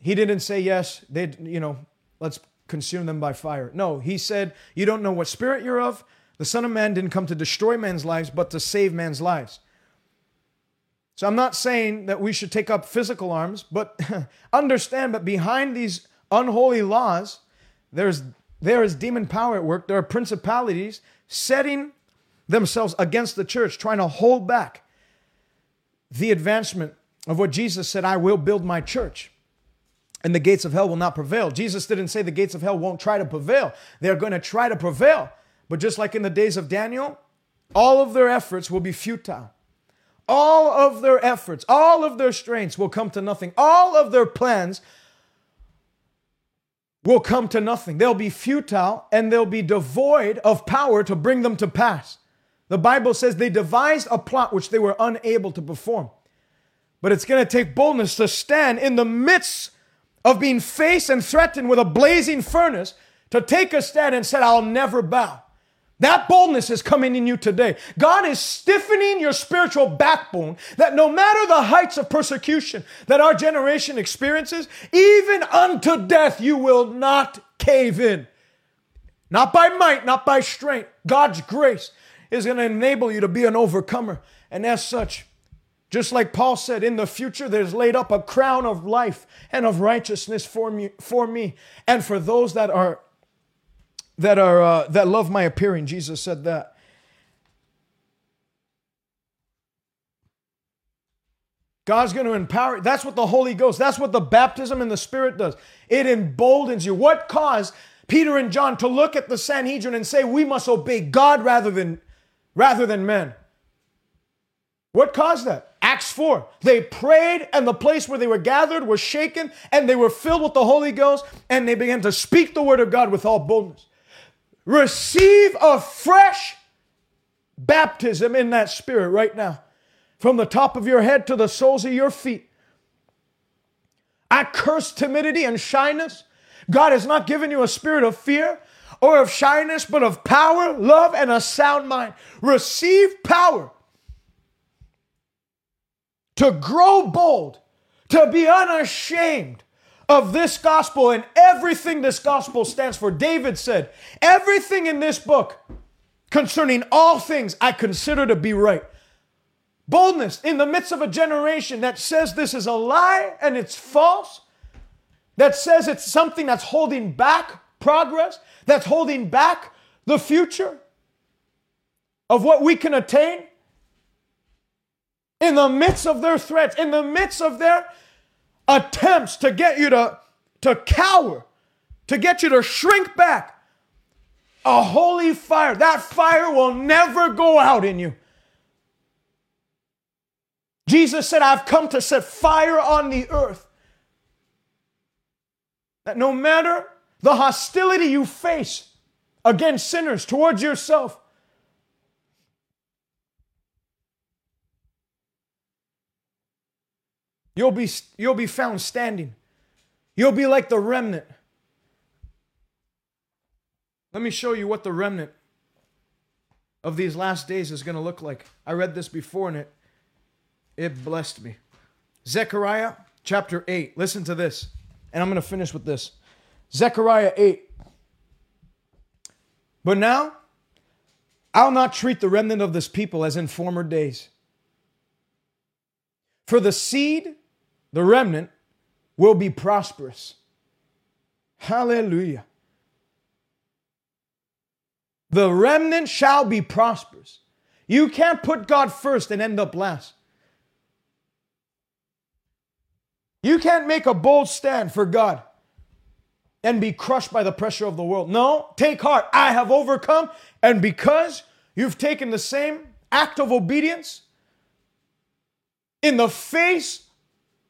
He didn't say yes, they you know, let's consume them by fire. No, he said, You don't know what spirit you're of. The Son of Man didn't come to destroy man's lives, but to save man's lives. So I'm not saying that we should take up physical arms, but understand that behind these unholy laws, there's there is demon power at work. There are principalities setting themselves against the church, trying to hold back the advancement of what Jesus said, I will build my church. And the gates of hell will not prevail. Jesus didn't say the gates of hell won't try to prevail. They're going to try to prevail. But just like in the days of Daniel, all of their efforts will be futile. All of their efforts, all of their strengths will come to nothing. All of their plans will come to nothing. They'll be futile and they'll be devoid of power to bring them to pass. The Bible says they devised a plot which they were unable to perform. But it's going to take boldness to stand in the midst of being faced and threatened with a blazing furnace to take a stand and say, I'll never bow. That boldness is coming in you today. God is stiffening your spiritual backbone that no matter the heights of persecution that our generation experiences, even unto death, you will not cave in. Not by might, not by strength. God's grace is going to enable you to be an overcomer. And as such, just like Paul said, in the future there's laid up a crown of life and of righteousness for me, for me and for those that are that are uh, that love my appearing. Jesus said that. God's going to empower. That's what the Holy Ghost, that's what the baptism in the Spirit does. It emboldens you. What caused Peter and John to look at the Sanhedrin and say, we must obey God rather than, rather than men? What caused that? Acts 4. They prayed, and the place where they were gathered was shaken, and they were filled with the Holy Ghost, and they began to speak the word of God with all boldness. Receive a fresh baptism in that spirit right now, from the top of your head to the soles of your feet. I curse timidity and shyness. God has not given you a spirit of fear or of shyness, but of power, love, and a sound mind. Receive power to grow bold, to be unashamed, of this gospel and everything this gospel stands for. David said, Everything in this book concerning all things I consider to be right. Boldness in the midst of a generation that says this is a lie and it's false, that says it's something that's holding back progress, that's holding back the future of what we can attain. In the midst of their threats, in the midst of their attempts to get you to, to cower, to get you to shrink back. A holy fire, that fire will never go out in you. Jesus said, I've come to set fire on the earth. That no matter the hostility you face against sinners, towards yourself, You'll be, you'll be found standing. You'll be like the remnant. Let me show you what the remnant of these last days is going to look like. I read this before and it, it blessed me. Zechariah chapter 8. Listen to this. And I'm going to finish with this. Zechariah 8. But now, I'll not treat the remnant of this people as in former days. For the seed the remnant will be prosperous. Hallelujah. The remnant shall be prosperous. You can't put God first and end up last. You can't make a bold stand for God and be crushed by the pressure of the world. No, take heart. I have overcome. And because you've taken the same act of obedience in the face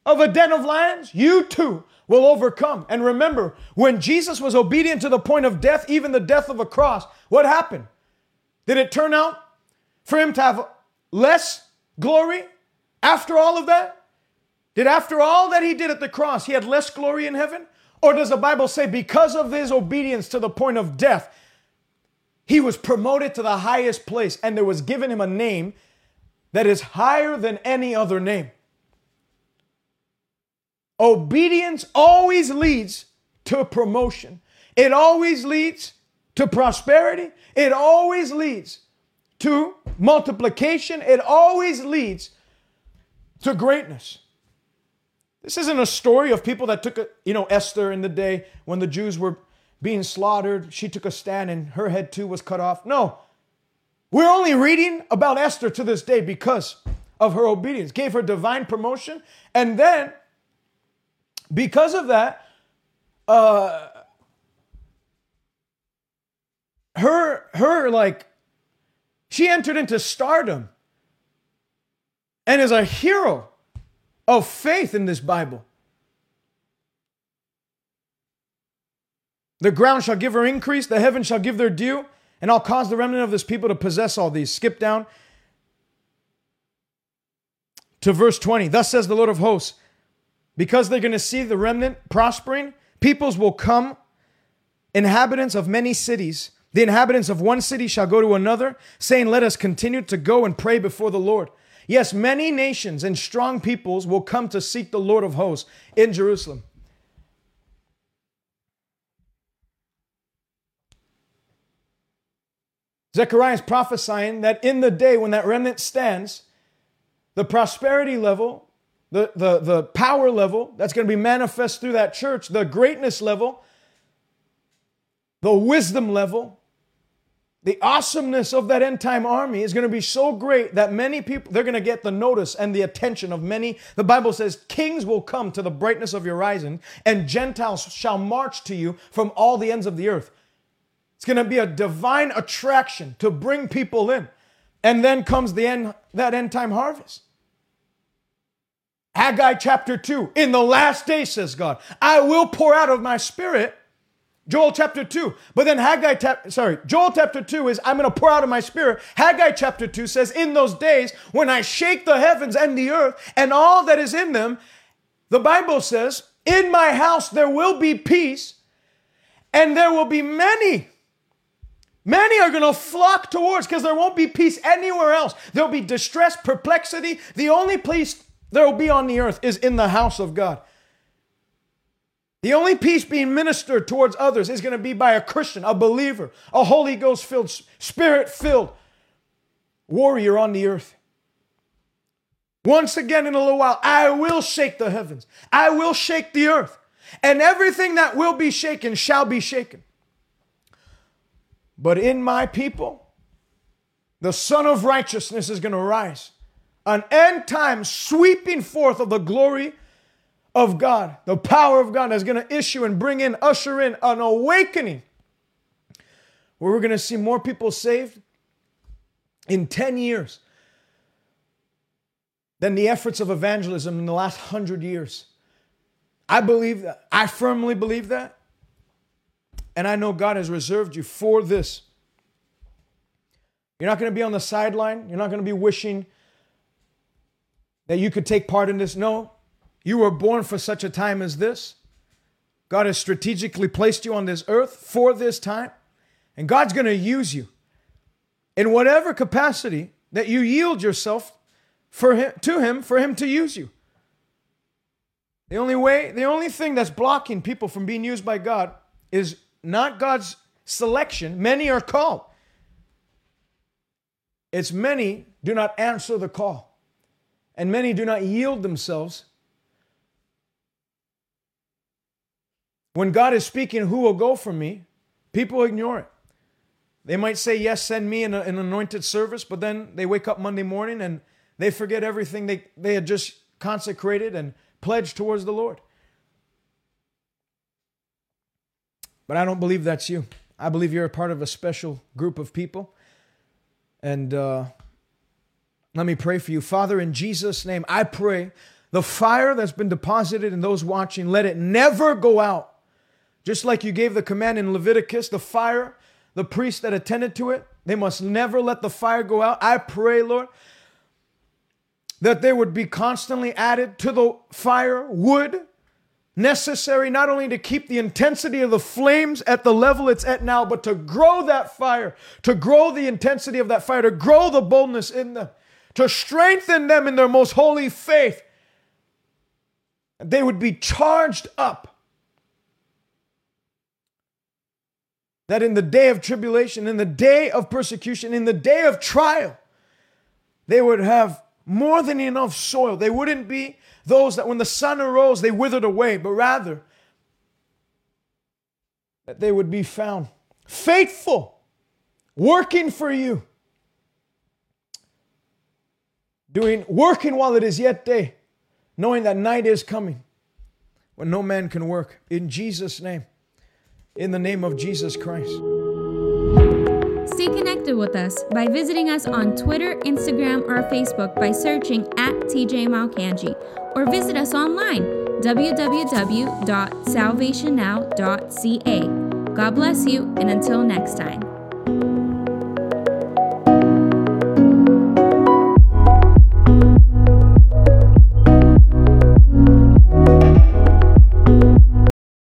of a den of lions, you too will overcome. And remember, when Jesus was obedient to the point of death, even the death of a cross, what happened? Did it turn out for him to have less glory after all of that? Did after all that he did at the cross, he had less glory in heaven? Or does the Bible say because of his obedience to the point of death, he was promoted to the highest place and there was given him a name that is higher than any other name? Obedience always leads to promotion. It always leads to prosperity. It always leads to multiplication. It always leads to greatness. This isn't a story of people that took a, you know, Esther in the day when the Jews were being slaughtered. She took a stand and her head too was cut off. No. We're only reading about Esther to this day because of her obedience, gave her divine promotion, and then because of that, uh, her her like she entered into stardom and is a hero of faith in this Bible. The ground shall give her increase, the heavens shall give their due, and I'll cause the remnant of this people to possess all these. Skip down to verse 20. Thus says the Lord of hosts because they're going to see the remnant prospering, peoples will come, inhabitants of many cities. The inhabitants of one city shall go to another, saying, Let us continue to go and pray before the Lord. Yes, many nations and strong peoples will come to seek the Lord of hosts in Jerusalem. Zechariah is prophesying that in the day when that remnant stands, the prosperity level, the, the, the power level that's going to be manifest through that church, the greatness level, the wisdom level, the awesomeness of that end time army is going to be so great that many people they're going to get the notice and the attention of many. The bible says kings will come to the brightness of your rising and gentiles shall march to you from all the ends of the earth. It's going to be a divine attraction to bring people in. And then comes the end that end time harvest haggai chapter 2 in the last day says god i will pour out of my spirit Joel chapter 2. But then Haggai, tap, sorry, Joel chapter 2 is, I'm going to pour out of my spirit. Haggai chapter 2 says, In those days when I shake the heavens and the earth and all that is in them, the Bible says, In my house there will be peace and there will be many. Many are going to flock towards because there won't be peace anywhere else. There'll be distress, perplexity. The only place there will be on the earth is in the house of God. The only peace being ministered towards others is going to be by a Christian, a believer, a Holy Ghost filled, spirit filled warrior on the earth. Once again, in a little while, I will shake the heavens, I will shake the earth, and everything that will be shaken shall be shaken. But in my people, the Son of Righteousness is going to rise. An end time sweeping forth of the glory of God, the power of God is going to issue and bring in, usher in an awakening where we're going to see more people saved in 10 years than the efforts of evangelism in the last hundred years. I believe that. I firmly believe that. And I know God has reserved you for this. You're not going to be on the sideline. You're not going to be wishing that you could take part in this. No, you were born for such a time as this. God has strategically placed you on this earth for this time, and God's going to use you in whatever capacity that you yield yourself for him, to Him for Him to use you. The only way, the only thing that's blocking people from being used by God is not God's selection. Many are called. It's many do not answer the call, and many do not yield themselves When God is speaking, who will go for me? People ignore it. They might say, Yes, send me in a, an anointed service, but then they wake up Monday morning and they forget everything they, they had just consecrated and pledged towards the Lord. But I don't believe that's you. I believe you're a part of a special group of people. And uh, let me pray for you. Father, in Jesus' name, I pray the fire that's been deposited in those watching, let it never go out. Just like you gave the command in Leviticus, the fire, the priests that attended to it, they must never let the fire go out. I pray, Lord, that they would be constantly added to the fire wood necessary not only to keep the intensity of the flames at the level it's at now, but to grow that fire, to grow the intensity of that fire, to grow the boldness in them, to strengthen them in their most holy faith. They would be charged up that in the day of tribulation, in the day of persecution, in the day of trial, they would have more than enough soil. They wouldn't be those that when the sun arose, they withered away, but rather that they would be found faithful, working for you, doing working while it is yet day, knowing that night is coming when no man can work. In Jesus' name in the name of Jesus Christ. Stay connected with us by visiting us on Twitter, Instagram, or Facebook by searching at TJ Malcangi or visit us online www.salvationnow.ca. God bless you, and until next time.